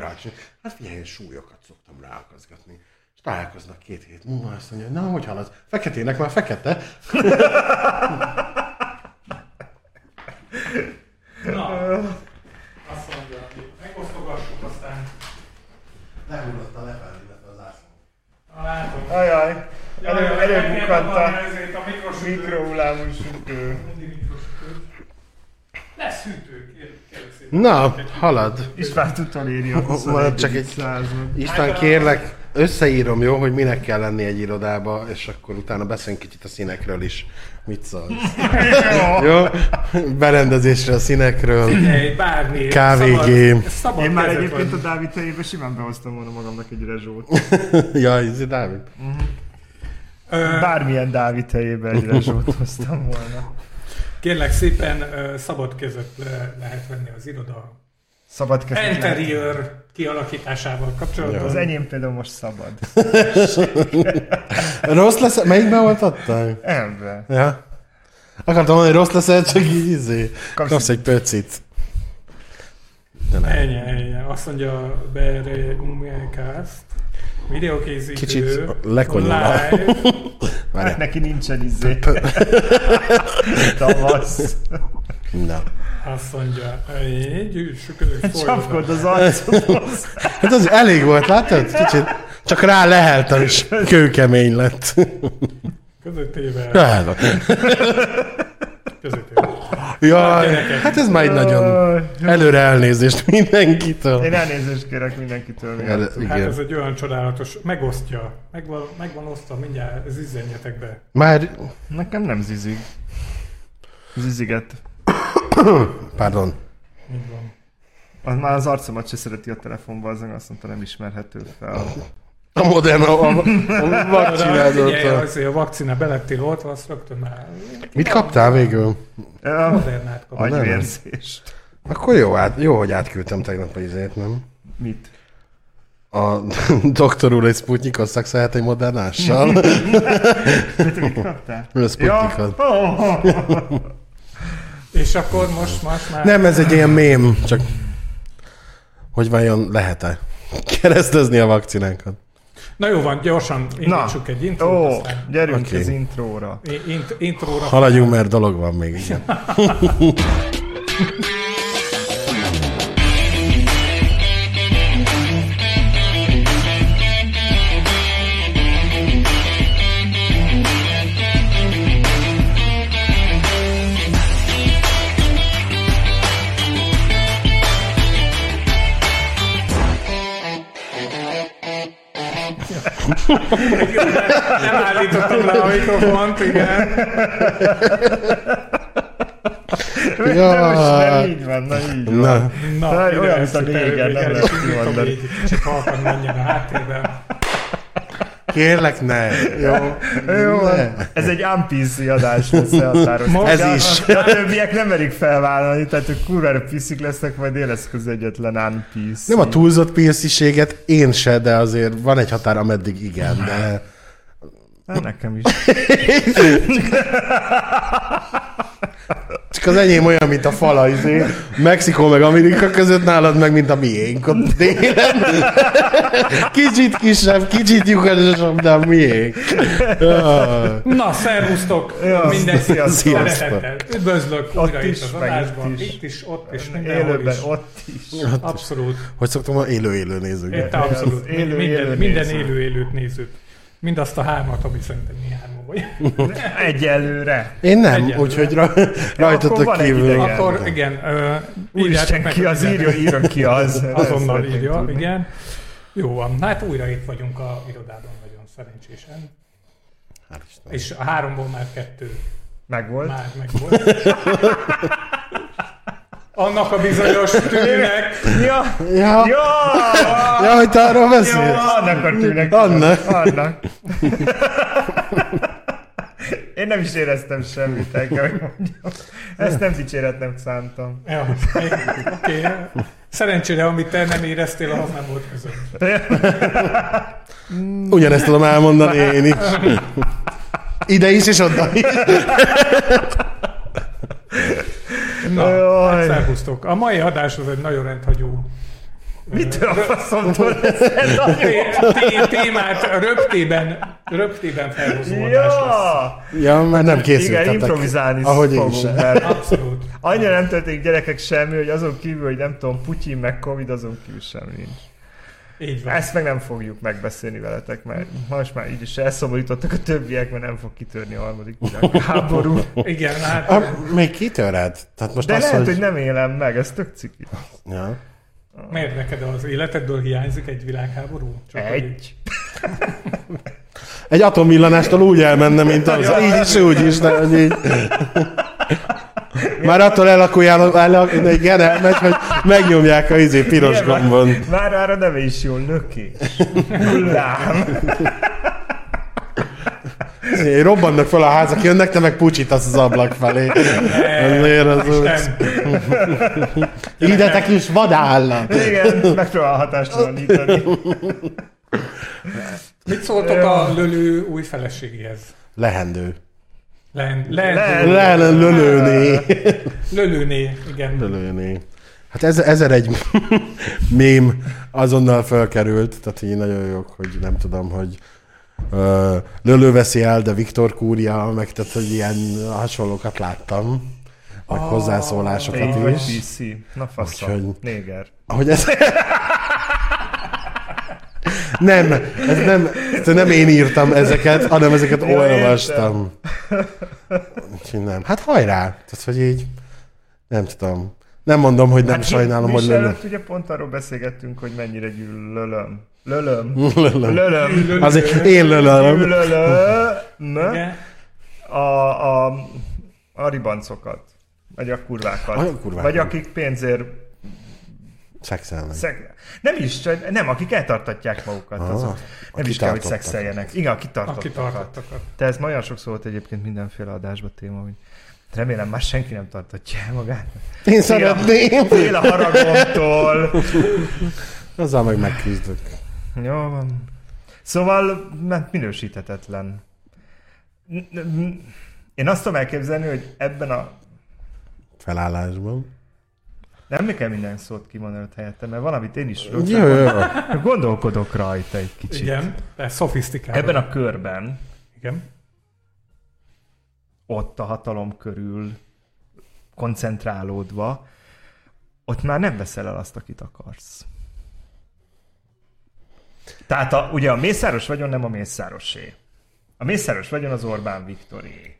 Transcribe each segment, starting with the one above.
És hát figyelj, én súlyokat szoktam ráakaszgatni. És találkoznak két hét múlva, azt mondja, na, hogy haladsz? Feketének már fekete. Na, azt mondja, megosztogassuk aztán. Lehullott a lepel, illetve az ászló. Látom. Ajaj, elő, Jaj, előbukkant van a mikrohullámú sütő. Mindig mikrosütő. Lesz hűtő, kérlek kérlek szépen. Na, halad. István utolírja a Van csak 21. egy-. István, kérlek, összeírom, jó, hogy minek kell lenni egy irodába, és akkor utána beszélünk kicsit a színekről is. Mit szólsz? jó? Berendezésre a színekről. Egy bármi. KVG. Szabad, Én már egyébként van. a Dávid tejébe simán behoztam volna magamnak egy rezsót. Jaj, ez Dávid. Bármilyen Dávid tejébe egy rezsót hoztam volna. Kérlek szépen, szabad kezet le, lehet venni az iroda Szabad kezdeni. interior kialakításával kapcsolatban. Az enyém például most szabad. Rossz lesz, melyikben volt adtál? Ebbe. Ja. Akartam mondani, hogy rossz lesz, csak így izé. Kapsz Kapsz egy pöcit. De nem. Ennyi, ennyi. Azt mondja Bere Umecast. Videokészítő. Kicsit lekonyol. Live. Hát neki nincsen izé. Tavasz. Na. Azt mondja, üssük között Csapkod az arcodhoz. Hát az elég volt, látod? Kicsit. Csak rá leheltem, és kőkemény lett. Közöttével. Ráva. Közöttével. Jaj, hát ez már egy nagyon előre elnézést mindenkitől. Én elnézést kérek mindenkitől. El. Hát ez igen. egy olyan csodálatos, megosztja. Megvan, megvan osztva, mindjárt zizzenjetek be. Már, Nekem nem zizig. Ziziget. pardon. Így van. Az már az arcomat se szereti a telefonban, azon azt mondta nem ismerhető fel. A modern, a, a, a Figyelj, azért a vakcina belettél oltva, azt rögtön már Mit kaptál végül? Ja, modernát kapott. agyvérzés. Akkor jó, át, jó, hogy átküldtem tegnap a izét, nem? Mit? A doktor úr egy Sputnikot szakszáját egy modernással. Mit kaptál? A Sputnikot. Oh. És akkor most, most már... Nem, ez egy ilyen mém, csak hogy vajon lehet-e keresztezni a vakcinánkat? Na jó van, gyorsan indítsuk egy intrót, Ó, aztán gyerünk Oké. az intróra. int, intróra. Haladjunk, mert dolog van még, igen. Nem állítottam le a mikrofont, igen. Jaj. Nem, így van, na így van. Na, Na, Na, olyan, mint a régen, nem lehet kimondani. így Kicsit halkan menjen a háttérben. Kérlek ne. Jó. Jó, Ne. ez egy unpc adás lesz. Ez a- is. de A többiek nem merik felvállalni, tehát ők kurvára piszik lesznek, majd én leszek az egyetlen unpc. Nem a túlzott PC-séget én se, de azért van egy határ, ameddig igen, de... Hát nekem is. Csak az enyém olyan, mint a fala, izé. Mexikó meg Amerika között, nálad meg, mint a miénk ott délen. Kicsit kisebb, kicsit lyukasabb, de a miénk. Na, szervusztok! Ja, Mindenki sziasztok. szeretettel. Üdvözlök újra is, itt az adásban. itt is. Itt is, ott is, mindenhol Élőben, is. ott is. Abszolút. Hogy szoktam élő-élő nézők. Itt abszolút. élő- minden, élő minden néző. élő élőt nézőt. Mindazt a hármat, ami szerintem mi hárman vagy. Egyelőre. Én nem, Egyelőre. úgyhogy ra- rajtatok kívül. Akkor igen, írjátok Úristen, meg, ki az írja, írjon ki az. Azonnal írja, tudni. igen. Jó van, hát újra itt vagyunk a irodában nagyon szerencsésen. Istennek. És a háromból már kettő Megvolt. már megvolt. Annak a bizonyos tűnek. Ja, Ja, ja, ja, hogy te arról ja, beszélsz. annak a tűnek. Annak. Annak. Én nem is éreztem semmit, el kell, hogy mondjam. Ezt nem dicséretnek szántam. Ja, oké. Okay. Szerencsére, amit te nem éreztél, az nem volt között. Ugyanezt tudom elmondani én is. Ide is, és oda is. Na, Jaj. hát szervusztok. A mai adás az egy nagyon rendhagyó Mitől a faszomtól témát röptében, röptében lesz. Ja! Ja, mert nem készültetek. Igen, improvizálni Ahogy én sem. mert Abszolút. annyira nem történik gyerekek semmi, hogy azon kívül, hogy nem tudom, Putyin meg Covid, azon kívül semmi nincs. Így van. Ezt meg nem fogjuk megbeszélni veletek, mert most már így is elszomorítottak a többiek, mert nem fog kitörni a harmadik világháború. Igen, hát Ah, még kitörhet. Tehát most De az, lehet, hogy... hogy nem élem meg, ez tök ciki. Ja. miért neked az életedből hiányzik egy világháború? Csak Egy. Egy atomvillanástól úgy elmenne, mint az. Ja. Így is, úgy is, de hogy így. Már attól elakuljál, el, igen, elmegy, hogy megnyomják a izé piros Igen, már- gombon. Már már a neve is jól, lökés. Hullám. Izé, Robbannak fel a házak, jönnek, te meg pucsítasz az ablak felé. Azért az úgy. Idetek is vadállat. Igen, megpróbál hatástalanítani. mit szóltok a lölő új feleségéhez? Lehendő. Len, Len- len, Le, le, lölőné. lölőné, igen. Lölőné. Hát ez, ezer egy mém azonnal felkerült, tehát így nagyon jó, hogy nem tudom, hogy uh, Lölő veszi el, de Viktor kúrja, meg tehát, hogy ilyen hasonlókat láttam, meg Ah, hozzászólásokat is. PC. Na faszom. Úgyhogy- Néger. Ahogy ez... nem, ez nem, ez nem én írtam ezeket, hanem ezeket Ja, olvastam. Úgyhogy nem. Hát hajrá! Tehát, hogy így, nem tudom. Nem mondom, hogy nem Hát sajnálom, mi hogy előtt ugye pont arról beszélgettünk, hogy mennyire gyűl lölöm. Lölöm. Lölöm. Azért én lölöm. Lölöm. A, a, a ribancokat. Vagy a kurvákat. A kurvákat. Vagy akik pénzért Szexelnek. Szeg... Nem is, nem, akik eltartatják magukat, Ah, azok. Nem is kell, hogy szexeljenek. Igen, a kitartottakat. tartottakat. Te ez ma olyan sokszor volt egyébként mindenféle adásban téma, hogy remélem már senki nem tartatja el magát. Én szeretném. Fél a haragomtól. Azzal meg megküzdök. Jó van. Szóval mert minősíthetetlen. Én azt tudom elképzelni, hogy ebben a... Felállásban. Nem kell minden szót kimondani ott helyette, mert valamit én is Jó, jó. gondolkodok rajta egy kicsit. Igen, ez szofisztikálva. Ebben a körben Igen. ott a hatalom körül koncentrálódva, ott már nem veszel el azt, akit akarsz. Tehát a, ugye a Mészáros vagyon nem a Mészárosé. A Mészáros vagyon az Orbán Viktoré.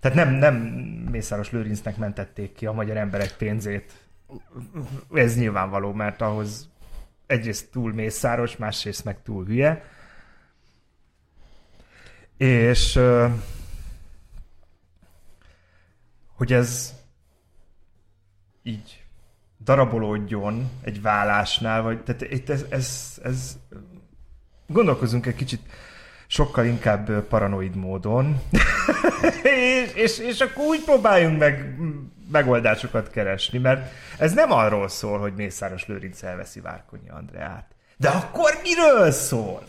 Tehát nem, nem Mészáros Lőrincnek mentették ki a magyar emberek pénzét. Ez nyilvánvaló, mert ahhoz egyrészt túl Mészáros, másrészt meg túl hülye. És hogy ez így darabolódjon egy vállásnál, vagy tehát ez, ez, ez gondolkozunk egy kicsit sokkal inkább paranoid módon, és, és, és akkor úgy próbáljunk meg megoldásokat keresni, mert ez nem arról szól, hogy Mészáros Lőrinc elveszi Várkonyi Andreát. De akkor miről szól?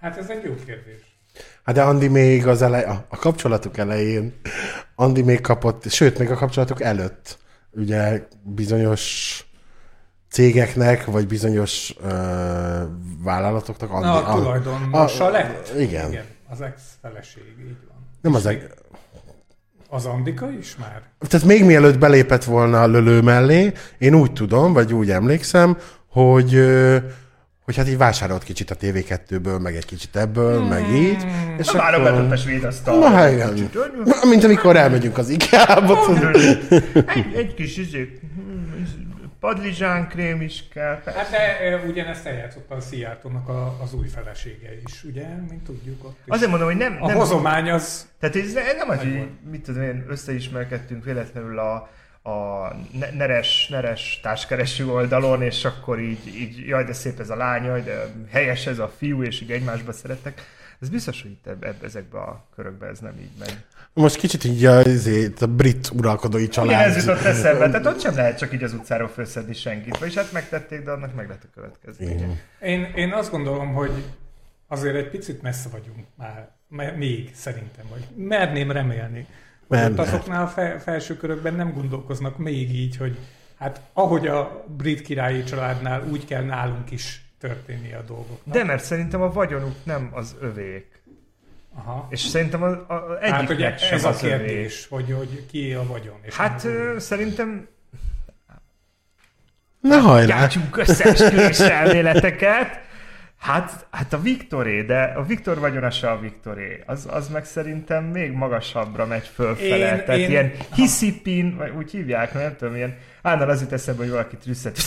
Hát ez egy jó kérdés. Hát de Andi még az elej, a, a kapcsolatuk elején, Andi még kapott, sőt, még a kapcsolatuk előtt, ugye bizonyos cégeknek, vagy bizonyos ö, vállalatoknak Andi, Na, a tulajdonosa a- lett. igen. igen. Az ex-feleség, így van. nem az egy, Az Andika is már? tehát még mielőtt belépett volna a lölő mellé, én úgy tudom, vagy úgy emlékszem, hogy ö, hogy hát így vásárolt kicsit a TV2-ből, meg egy kicsit ebből, Hmm. meg így. És Várom akkor... betett a svéd asztal. Na, hát igen. Mint amikor elmegyünk az IKEA-ba. egy, egy kis izé, hm, padlizsán krém is kell. Hát de ugyanezt eljátszotta a Szijjártónak a, az új felesége is, ugye? Mint tudjuk ott is. Azért mondom, hogy nem... a nem hozomány az... Tehát ez ne- nem az, hogy mit tudom én, összeismerkedtünk véletlenül a, a ne- neres, neres társkereső oldalon, és akkor így, így, jaj, de szép ez a lány, jaj, de helyes ez a fiú, és így egymásba szerettek. Ez biztos, hogy itt eb- eb- ezekbe a körökbe ez nem így megy. Most kicsit így a, azért, a brit uralkodói Igen, család. ez jutott eszembe. Tehát ott sem lehet csak így az utcáról felszedni senkit. Vagyis hát megtették, de annak meg lett a következménye. Igen. Én, én azt gondolom, hogy azért egy picit messze vagyunk már, még szerintem, vagy merném remélni, Nem, Ott azoknál a fe, felső körökben nem gondolkoznak még így, hogy hát ahogy a brit királyi családnál, úgy kell nálunk is történni a dolgoknak. De mert szerintem a vagyonuk nem az övék. Aha. És szerintem a, a, a Hát egyiknek ugye sem ez a az kérdés, hogy, hogy ki a vagyon. És Hát nem az ö, szerintem Ne hajrá! gyártsunk összeesküvés elméleteket. Hát, hát a Viktoré, de a Viktor vagyona se a Viktoré. Az, az meg szerintem még magasabbra megy fölfele. Én- Tehát én- ilyen hiszipin, vagy úgy hívják, nem tudom, ilyen állandóan az jut eszembe, hogy valaki trüsszet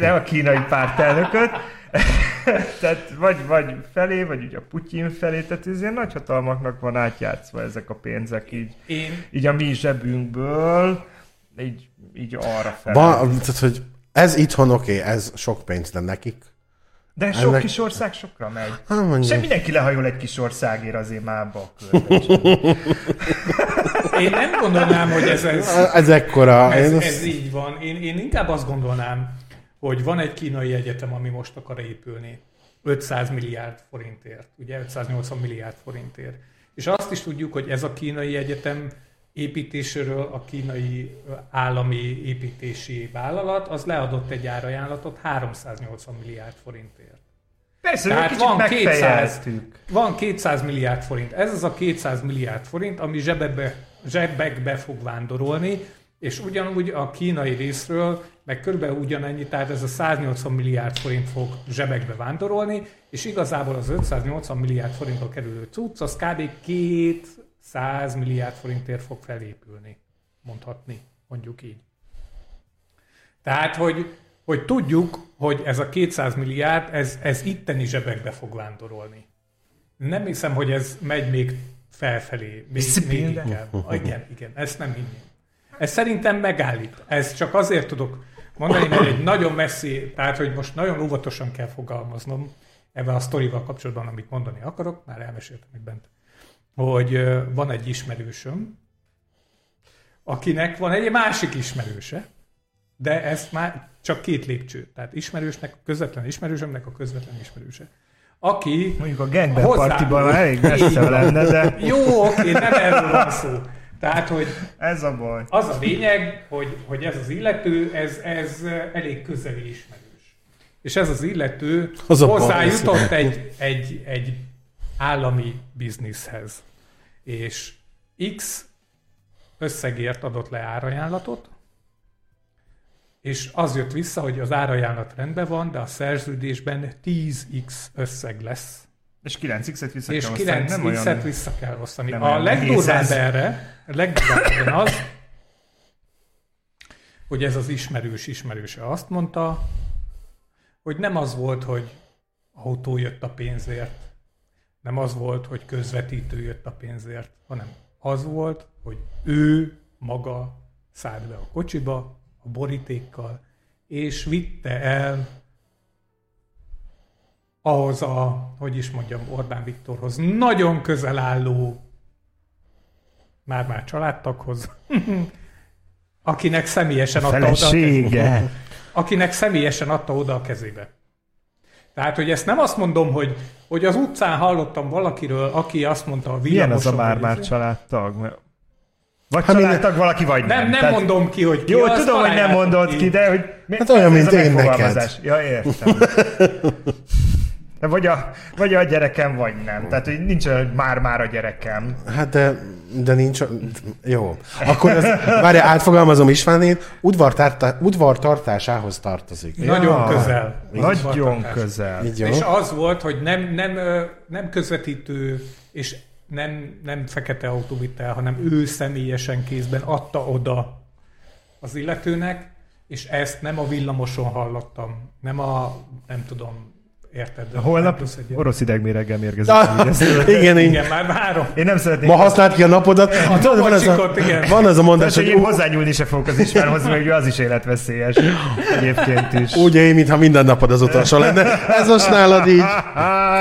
nem a kínai pártelnököt. tehát vagy, vagy felé, vagy ugye a Putyin felé, tehát ez ilyen nagyhatalmaknak van átjátszva ezek a pénzek így, Én, így a mi zsebünkből, így, így arra felé. Van, tehát, hogy ez itthon oké, okay, ez sok pénz, de nekik? De sok Ennek- kis ország sokra megy. Hát Se mondjuk. mindenki lehajol egy kis országért azért már abba a körbe. én nem gondolnám, hogy ez, ez, Ez ekkora. ez, ez azt- így van. Én, én inkább azt gondolnám, hogy van egy kínai egyetem, ami most akar épülni. 500 milliárd forintért, ugye 580 milliárd forintért. És azt is tudjuk, hogy ez a kínai egyetem építéséről a kínai állami építési vállalat, az leadott egy árajánlatot 380 milliárd forintért. Persze, Tehát van 200 megfejeltük. Van 200 milliárd forint. Ez az a 200 milliárd forint, ami zsebekbe, zsebekbe fog vándorolni, és ugyanúgy a kínai részről, meg körülbelül ugyanennyi, tehát ez a 180 milliárd forint fog zsebekbe vándorolni, és igazából az 580 milliárd forintba kerülő cucc, az kb. 200 milliárd forintért fog felépülni, mondhatni, mondjuk így. Tehát, hogy, hogy tudjuk, hogy ez a 200 milliárd, ez, ez itteni zsebekbe fog vándorolni. Nem hiszem, hogy ez megy még felfelé. Még, még inkább. Ah, Igen, igen, ezt nem hinném. Ez szerintem megállít. Ez csak azért tudok mondani, mert egy nagyon messzi, tehát hogy most nagyon óvatosan kell fogalmaznom ebben a sztorival kapcsolatban, amit mondani akarok, már elmeséltem itt bent, hogy van egy ismerősöm, akinek van egy másik ismerőse, de ez már csak két lépcső. Tehát ismerősnek, közvetlen ismerősömnek a közvetlen ismerőse. Aki Mondjuk a gangber Hozzá- partiban elég messze lenne, de jó, oké, nem erről van szó. Tehát, hogy ez a baj. az a lényeg, hogy, hogy ez az illető, ez, ez elég közeli ismerős. És ez az illető Az a baj, hozzájutott ez- egy, egy, egy állami bizniszhez. És X összegért adott le árajánlatot, és az jött vissza, hogy az árajánlat rendben van, de a szerződésben 10x összeg lesz. És 9x-et vissza És kell osztani, 9 nem olyan... vissza kell osztani. nem a legdurvább erre, a legdurvább az, hogy ez az ismerős ismerőse azt mondta, hogy nem az volt, hogy autó jött a pénzért, nem az volt, hogy közvetítő jött a pénzért, hanem az volt, hogy ő maga szállt be a kocsiba, a borítékkal, és vitte el ahhoz a, hogy is mondjam, Orbán Viktorhoz nagyon közel álló már-már családtaghoz, akinek személyesen adta oda a kezébe. Akinek személyesen adta oda a kezébe. Tehát, hogy ezt nem azt mondom, hogy, hogy az utcán hallottam valakiről, aki azt mondta a Milyen az a villamoson, már-már családtag? Mert- Vagy Hát családtag valaki, vagy nem. Nem, nem Tehát- mondom ki, hogy ki Jó, az, tudom, hogy nem mondod ki, de hogy... mi- Hát olyan, ez mint én megfogalmazás. Ja, értem. De vagy a, vagy a gyerekem, vagy nem. Tehát, hogy nincs már-már a gyerekem. Hát de, de nincs... Jó. Akkor ez, várja, átfogalmazom Istvánét, udvartartá, udvartartásához tartozik. Nagyon Ja, közel. Nagyon közel. Így jó? És az volt, hogy nem, nem, nem közvetítő, és nem, nem fekete autó vitte el, hanem ő személyesen kézben adta oda az illetőnek, és ezt nem a villamoson hallottam, nem a, nem tudom, érted? de Holnap plusz egy- orosz idegméreggel mérgezik. Ah, igen, igen. Igen, már várom. Én nem szeretnék... Ma használd ki a napodat. Tudod, van, ez a, igen. van ez a mondás, Tehát, hogy hogy én hozzányúlni se fogok az Istvánhoz, meg az is életveszélyes. Egyébként is. úgy élj, mintha minden napod az utolsó lenne. Ez most nálad így.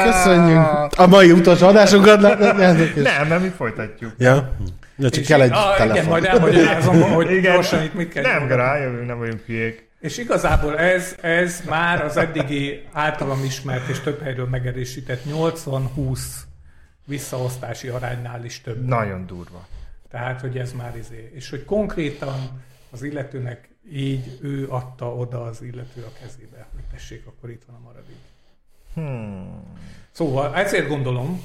Köszönjük. A mai utolsó adásunkat és- Nem, nem, mi folytatjuk. Ja? Ja, csak És kell egy ah, igen, telefon. majd elmagyarázom, hogy Igen. gyorsan itt mit kell Nem, rájövünk, nem vagyunk hülyék. És igazából ez, ez már az eddigi általam ismert és több helyről megerősített 80-20 visszaosztási aránynál is több. Nagyon durva. Tehát, hogy ez már izé. És hogy konkrétan az illetőnek így ő adta oda az illető a kezébe, hogy tessék, akkor itt van a maradék. Hmm. Szóval ezért gondolom,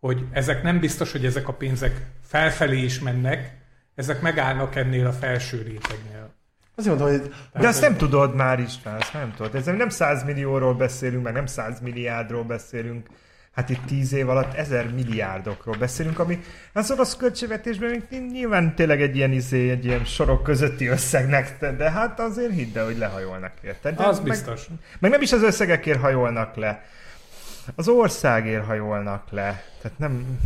hogy ezek nem biztos, hogy ezek a pénzek felfelé is mennek, ezek megállnak ennél a felső rétegnél. Azért mondom, hogy De azt nem tudod már István, azt nem tudod. Ez nem 100 millióról beszélünk, meg nem 100 milliárdról beszélünk. Hát itt 10 év alatt ezer milliárdokról beszélünk, ami az orosz költségvetésben még nyilván tényleg egy ilyen, izé, egy ilyen sorok közötti összegnek, de hát azért hidd el, hogy lehajolnak érted. De Az meg, biztos. Meg nem is az összegekért hajolnak le. Az országért hajolnak le. Tehát nem...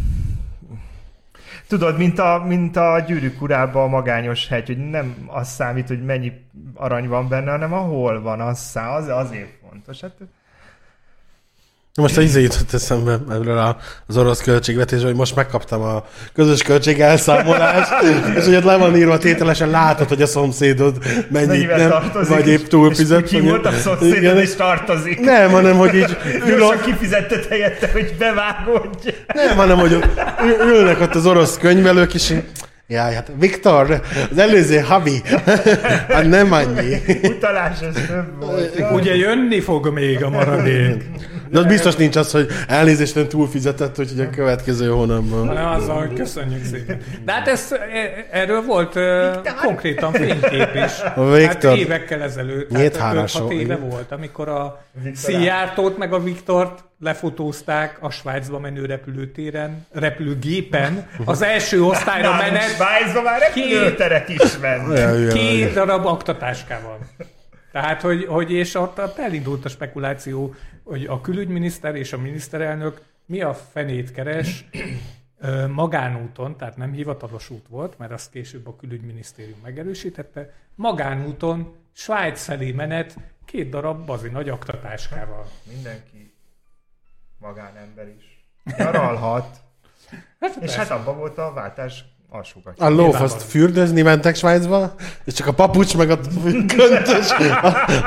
Tudod, mint a, mint a gyűrűk urában a magányos hegy, hogy nem az számít, hogy mennyi arany van benne, hanem ahol van, az, szá, az azért fontos. Hát, Most a izé jutott eszembe ebből a- az orosz költségvetésről, hogy most megkaptam a közös költség elszámolást, és hogy ott le van írva tételesen, látod, hogy a szomszédod mennyit mennyivel nem, tartozik, vagy épp túlfizet. És ki volt a szomszédod, Igen. és tartozik. Nem, hanem, hogy így ül Gyorsan ott, kifizetted helyette, hogy bevágódj. nem, hanem, hogy ülnek ott az orosz könyvelők, és Jaj, hát Viktor, az előző havi, hát nem annyi. Utalás, ez több volt. Ugye jönni fog még a maradék. De az biztos nincs az, hogy elnézést nem túlfizetett, úgyhogy a következő hónapban. hanem azzal, hogy köszönjük szépen. De hát ez, e- erről volt uh, konkrétan fénykép is. Viktor. Hát évekkel ezelőtt, Nyílt hát hárásó, 5-6 éve volt, amikor a Viktor Szijjártót meg a Viktort lefotózták a Svájcba menő repülőtéren, repülőgépen, az első osztályra menet, Svájcban már repülőterek is mennek. Két darab aktatáskával. Tehát, hogy, hogy és ott, ott elindult a spekuláció, hogy a külügyminiszter és a miniszterelnök mi a fenét keres magánúton, tehát nem hivatalos út volt, mert azt később a külügyminisztérium megerősítette, magánúton Svájc felé menet két darab bazi nagy aktatáskával. Mindenki magánember is. Nyaralhat. Hát, És hát abban volt a váltás alsókat. A lófaszt fürdőzni mentek Svájcba, és csak a papucs meg a köntös,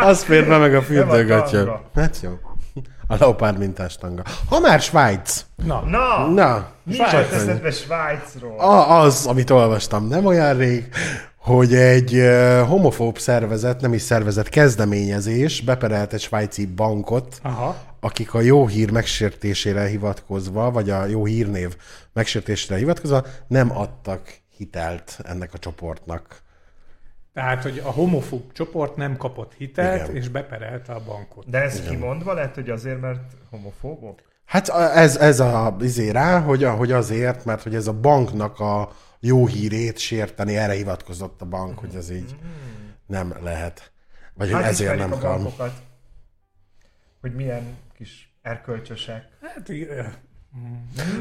az fér be meg a fürdőgatya. tanga. Hát jó. A leopárd mintás tanga. Ha már Svájc. Na, Na, Na, mi Svájc. eszedbe Svájcról? a, az, amit olvastam nem olyan rég, hogy egy homofób szervezet, nem is szervezet, kezdeményezés beperelt egy svájci bankot, aha. Akik a jó hír megsértésére hivatkozva, vagy a jó hírnév megsértésére hivatkozva nem adtak hitelt ennek a csoportnak. Tehát, hogy a homofób csoport nem kapott hitelt, Igen. és beperelte a bankot. De ez kimondva lehet, hogy azért, mert homofóbok? Hát ez, ez a izé rá, hogy, hogy azért, mert hogy ez a banknak a jó hírét sérteni, erre hivatkozott a bank, hogy ez így nem lehet. Vagy hogy Hát ezért nem a kell. bankokat, hogy milyen kis erkölcsösek. Hát, ö,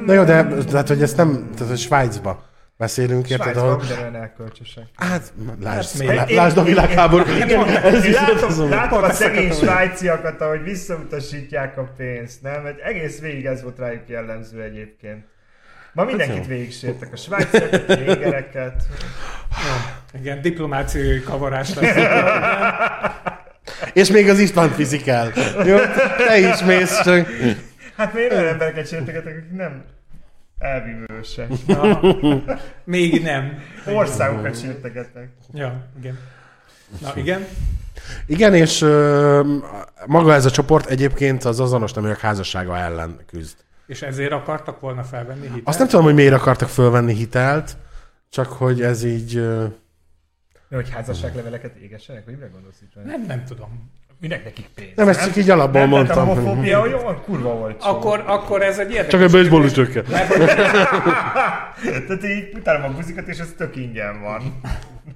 Na jó, de tehát, hogy ezt nem, tehát hogy Svájcba beszélünk, érted? Svájcban Ahol, ugyanolyan erkölcsösek. hát, lásd, még- lá- lásd a világháború. Ez Én is látom, látom a szegény svájciakat, ahogy visszautasítják a pénzt, nem? Egy egész végig ez volt rájuk jellemző egyébként. Ma mindenkit jó. végig sértek, a svájciakat, a négereket. igen, diplomáciai kavarás lesz. És még az István fizikál. Jó, te is mész csak. Hát miért olyan embereket sértegetek, akik nem elvívősek. Még nem. Országokat sértegetek. Ja, igen. Na, igen. Igen, és ö, maga ez a csoport egyébként az azonos neműek házassága ellen küzd. És ezért akartak volna felvenni hitelt? Azt nem tudom, hogy miért akartak fölvenni hitelt, csak hogy ez így... ö, Hogy házasságleveleket égessenek? Vagy mire gondolsz itt? nem, nem tudom. Minek nekik pénz? Nem, ezt csak így alapból nem, mondtam. Nem, a homofóbia, hogy olyan kurva volt. Akkor, akkor ez egy érdekes... Csak egy baseball ütőkkel. Tehát így utálom a buzikat, és ez tök ingyen van.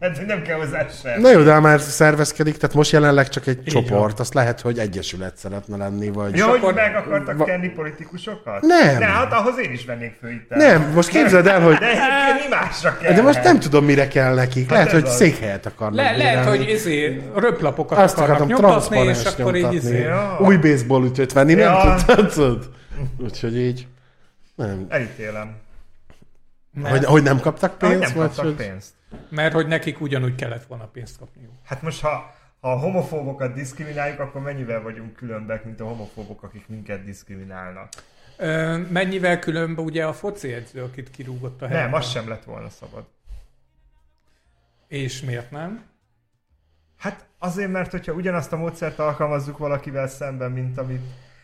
Hát hogy nem kell hozzá sem. Na jó, de már szervezkedik, tehát most jelenleg csak egy Így csoport, azt lehet, hogy egyesület szeretne lenni, vagy... Ja, hogy akkor- meg akartak Va- kenni politikusokat? Nem. Ne, hát ahhoz én is vennék főitel. Nem, most képzeld el, hogy... De egyébként mi másra kell? De most nem tudom, mire kell nekik. Lehet, Hát ez hogy az. székhelyet akarnak. Le, lehet, hogy izé, röplapokat Azt akarnak akartam nyomtatni, és akkor így izé... Ja. Új baseball ütőt venni, nem tudtad? Úgyhogy így. Nem. Elítélem. Mert, Hogy, hogy nem kaptak Hogy pénzt? nem vagy kaptak hogy... pénzt. Mert hogy nekik ugyanúgy kellett volna pénzt kapniuk. Hát most, ha, ha a homofóbokat diszkrimináljuk, akkor mennyivel vagyunk különbek, mint a homofóbok, akik minket diszkriminálnak? Ö, mennyivel különb ugye a foci edző, akit kirúgott a Nem, helyben? az sem lett volna szabad. És miért nem? Hát azért, mert hogyha ugyanazt a módszert alkalmazzuk valakivel szemben, mint amit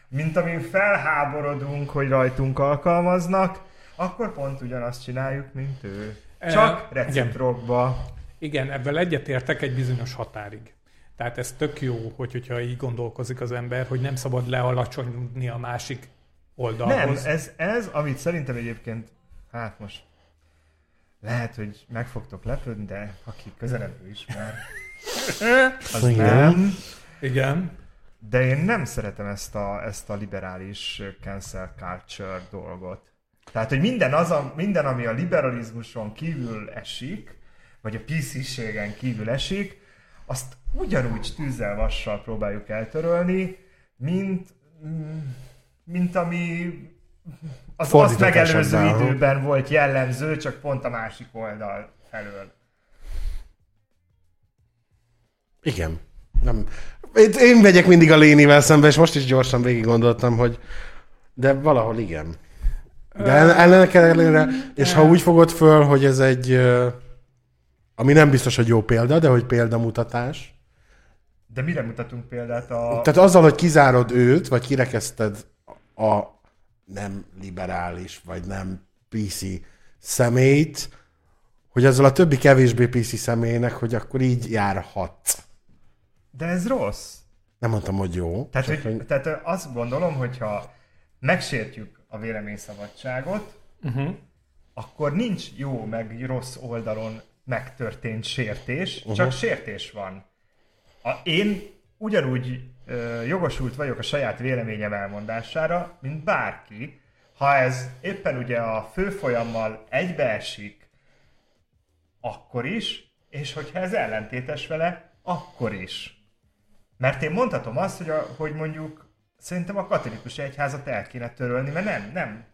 mint amin felháborodunk, hogy rajtunk alkalmaznak, akkor pont ugyanazt csináljuk, mint ő. Csak reciprokba. Igen, ebben egyetértek egy bizonyos határig. Tehát ez tök jó, hogy, hogyha így gondolkozik az ember, hogy nem szabad lealacsonyodni a másik Nem, oldalhoz. ez, ez, amit szerintem egyébként, hát most lehet, hogy meg fogtok lepődni, de aki közelebb ismer, az Igen. nem. Igen. De én nem szeretem ezt a, ezt a liberális cancel culture dolgot. Tehát, hogy minden, az a, minden, ami a liberalizmuson kívül esik, vagy a PC-ségen kívül esik, azt ugyanúgy tűzzel vassal próbáljuk eltörölni, mint, mint ami az azt megelőző időben volt jellemző, csak pont a másik oldal felől. Igen. Nem. Én, én megyek mindig a Lénivel szembe, és most is gyorsan végig gondoltam, hogy de valahol igen. De el- ellene kell ellenére, és ha úgy fogod föl, hogy ez egy, ami nem biztos, hogy jó példa, de hogy példamutatás. De mire mutatunk példát a... Tehát azzal, hogy kizárod őt, vagy kirekeszted a nem liberális, vagy nem PC személyt, hogy azzal a többi kevésbé PC személynek, hogy akkor így járhat. De ez rossz. Nem mondtam, hogy jó. Tehát, csak hogy, tehát azt gondolom, hogyha megsértjük a véleményszabadságot, Uh-huh. akkor nincs jó meg rossz oldalon megtörtént sértés, uh-huh. csak sértés van. A, én ugyanúgy ö, jogosult vagyok a saját véleményem elmondására, mint bárki, ha ez éppen ugye a főfolyammal egybeesik, akkor is, és hogyha ez ellentétes vele, akkor is. Mert én mondhatom azt, hogy, a, hogy mondjuk szerintem a katolikus egyházat el kéne törölni, mert nem, nem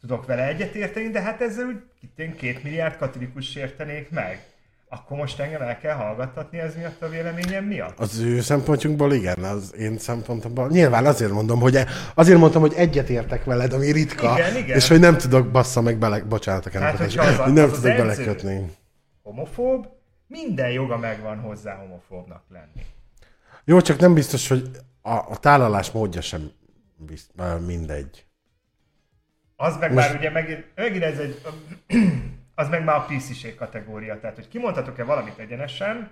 tudok vele egyetérteni, de hát ezzel úgy itt két milliárd katolikus sértenék meg. Akkor most engem el kell hallgattatni ez miatt a véleményem miatt? Az ő szempontjunkból igen, az én szempontomból. Nyilván azért mondom, hogy e- azért mondtam, hogy egyetértek veled, ami ritka, Igen, igen. és hogy nem tudok bassza meg bele, bocsánat a Hát, az nem az tudok belekötni. Homofób, minden joga megvan hozzá homofóbnak lenni. Jó, csak nem biztos, hogy a, a tálalás módja sem bizt, mindegy. Az meg Most- már ugye megint, megint ez egy, az meg már a PC-ség kategória. Tehát, hogy kimondhatok-e valamit egyenesen,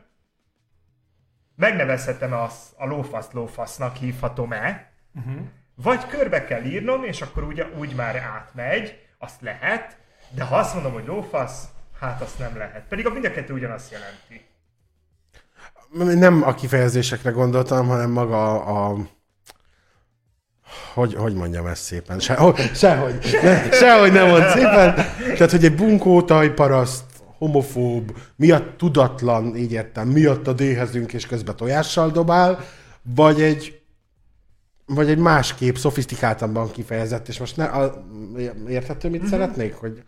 megnevezhetem-e azt a lófasz lófasznak hívhatom-e, uh-huh. vagy körbe kell írnom, és akkor ugye úgy már átmegy, azt lehet, de ha azt mondom, hogy lófasz, hát azt nem lehet. Pedig a mind a kettő ugyanazt jelenti. Nem a kifejezésekre gondoltam, hanem maga a... Hogy, hogy mondjam ezt szépen? Sehogy, sehogy, ne, sehogy nem mond szépen. Tehát, hogy egy bunkó tajparaszt, homofób, miatt tudatlan, így értem, miatt a déhezünk és közben tojással dobál, vagy egy vagy egy másképp, szofisztikáltabban kifejezett, és most ne, a, érthető, mit mm-hmm. szeretnék? Hogy,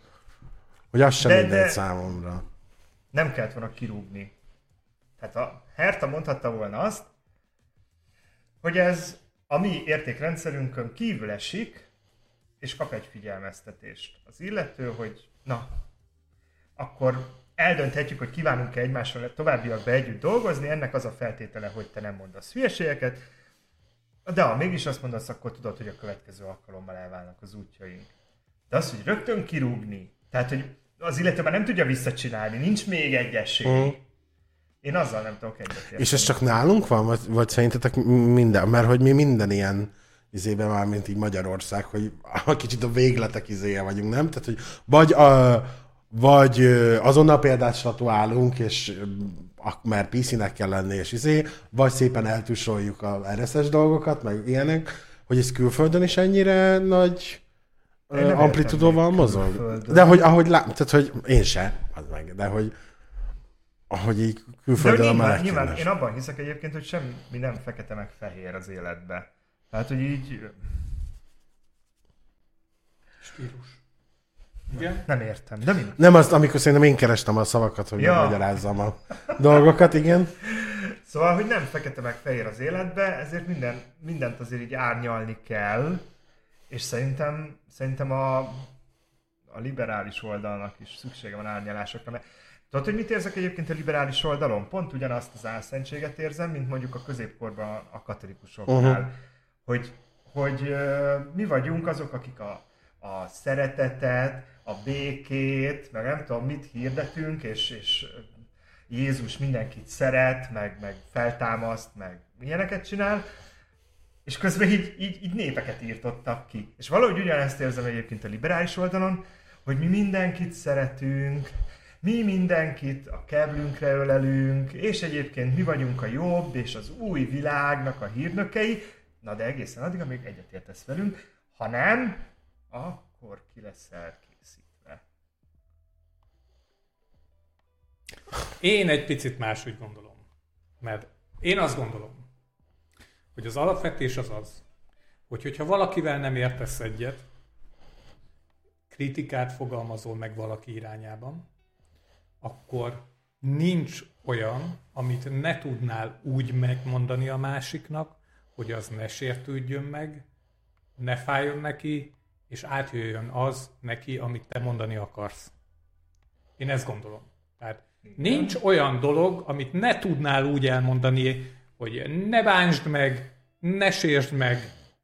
hogy az sem De- mindegy de- számomra. nem kellett volna kirúgni. Tehát a Herta mondhatta volna azt, hogy ez a mi értékrendszerünkön kívül esik, és kap egy figyelmeztetést. Az illető, hogy na, akkor eldönthetjük, hogy kívánunk-e egymással továbbiakban együtt dolgozni, ennek az a feltétele, hogy te nem mondasz hülyeségeket, de ha mégis azt mondasz, akkor tudod, hogy a következő alkalommal elválnak az útjaink. De az, hogy rögtön kirúgni, tehát, hogy az illető már nem tudja visszacsinálni, nincs még egy esély. Mhm. Én azzal nem tudok egyetérteni. És ez csak nálunk van, vagy, vagy szerintetek minden? Mert hogy mi minden ilyen izében már, mint így Magyarország, hogy a kicsit a végletek izéje vagyunk, nem? Tehát, hogy vagy, a, vagy azonnal példát statuálunk, és mert PC-nek kell lenni, és izé, vagy szépen eltusoljuk a RSS dolgokat, meg ilyenek, hogy ez külföldön is ennyire nagy amplitudóval mozog. De hogy ahogy lát, tehát hogy én se, az meg, de hogy ahogy így külföldön a nyilván, nyilván én abban hiszek egyébként, hogy semmi nem fekete meg fehér az életbe. Tehát, hogy így Stílus. Igen? nem értem. De mi? Nem azt, amikor szerintem én kerestem a szavakat, hogy ja. magyarázzam a dolgokat, igen. Szóval, hogy nem fekete meg fehér az életbe, ezért minden, mindent azért így árnyalni kell, és szerintem, szerintem a, a liberális oldalnak is szüksége van árnyalásokra, mert Tudod, hogy mit érzek egyébként a liberális oldalon? Pont ugyanazt az álszentséget érzem, mint mondjuk a középkorban a katolikusoknál. Uh-huh. Hogy, hogy uh, mi vagyunk azok, akik a, a szeretetet, a békét, meg nem tudom mit hirdetünk, és, és Jézus mindenkit szeret, meg, meg feltámaszt, meg milyeneket csinál, és közben így, így, így népeket írtottak ki. És valahogy ugyanezt érzem egyébként a liberális oldalon, hogy mi mindenkit szeretünk, mi mindenkit a keblünkre ölelünk, és egyébként mi vagyunk a jobb és az új világnak a hírnökei, na de egészen addig, amíg egyetértesz velünk, ha nem, akkor ki leszel készítve. Én egy picit máshogy gondolom. Mert én azt gondolom, hogy az alapvetés az az, hogy hogyha valakivel nem értesz egyet, kritikát fogalmazol meg valaki irányában, akkor nincs olyan, amit ne tudnál úgy megmondani a másiknak, hogy az ne sértődjön meg, ne fájjon neki, és átjöjjön az neki, amit te mondani akarsz. Én ezt gondolom. Tehát nincs olyan dolog, amit ne tudnál úgy elmondani, hogy ne bánsd meg, ne sérsd meg,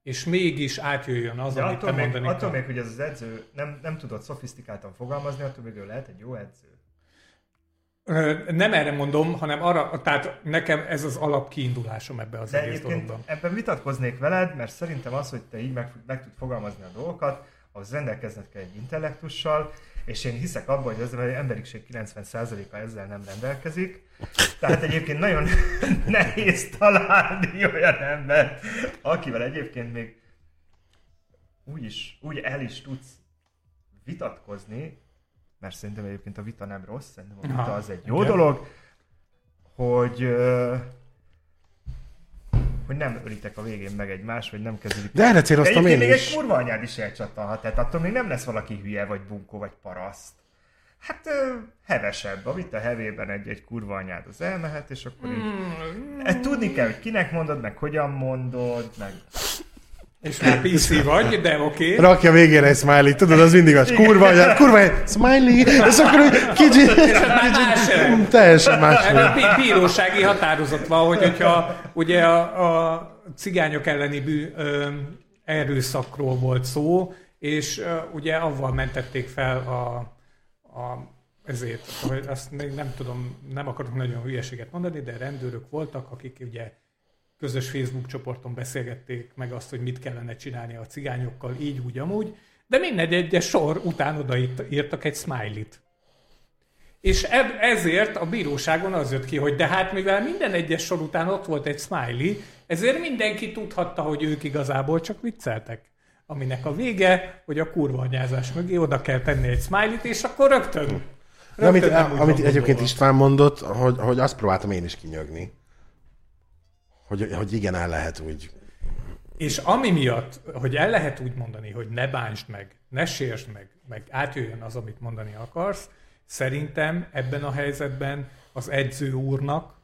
és mégis átjöjjön az, De amit attól te még, mondani attól kell. még, hogy ez az edző nem, nem tudott szofisztikáltan fogalmazni, attól még ő lehet egy jó edző. Nem erre mondom, hanem arra, tehát nekem ez az alapkiindulásom ebbe az De egész dologban. ebben vitatkoznék veled, mert szerintem az, hogy te így meg, meg tud fogalmazni a dolgokat, ahhoz rendelkezned kell egy intellektussal, és én hiszek abban, hogy az emberiség 90%-a ezzel nem rendelkezik. Tehát egyébként nagyon nehéz találni olyan embert, akivel egyébként még úgy, is, úgy el is tudsz vitatkozni, mert szerintem egyébként a vita nem rossz, szerintem a vita az egy jó igen. dolog, hogy hogy nem ölitek a végén meg egymást, vagy nem kezdődik. De erre céloztam én még is. egy kurva anyád is elcsattanhat, tehát attól még nem lesz valaki hülye, vagy bunkó, vagy paraszt. Hát hevesebb, a vita hevében egy-egy kurva anyád az elmehet, és akkor így... Ezt tudni kell, hogy kinek mondod, meg hogyan mondod, meg... És már PC vagy, de oké. Okay. Rakja végére egy smiley, tudod, az mindig az kurva, hogy kurva, smiley, és akkor kicsit, kicsit teljesen más. bírósági határozat van, hogy hogyha ugye a, a cigányok elleni bű, ö, erőszakról volt szó, és ö, ugye avval mentették fel a, a ezért, hogy azt még nem tudom, nem akarok nagyon hülyeséget mondani, de rendőrök voltak, akik ugye közös Facebook csoporton beszélgették meg azt, hogy mit kellene csinálni a cigányokkal, így, úgy, amúgy, de minden egyes sor után oda írt- írtak egy smiley-t. És ezért a bíróságon az jött ki, hogy de hát mivel minden egyes sor után ott volt egy smiley, ezért mindenki tudhatta, hogy ők igazából csak vicceltek. Aminek a vége, hogy a kurva anyázás mögé oda kell tenni egy smiley-t, és akkor rögtön. De amit, rögtön úgy amit van egyébként. István mondott, hogy, hogy azt próbáltam én is kinyögni. Hogy, hogy igen, el lehet úgy. És ami miatt, hogy el lehet úgy mondani, hogy ne bántsd meg, ne sérsd meg, meg átjöjjön az, amit mondani akarsz, szerintem ebben a helyzetben az edző úrnak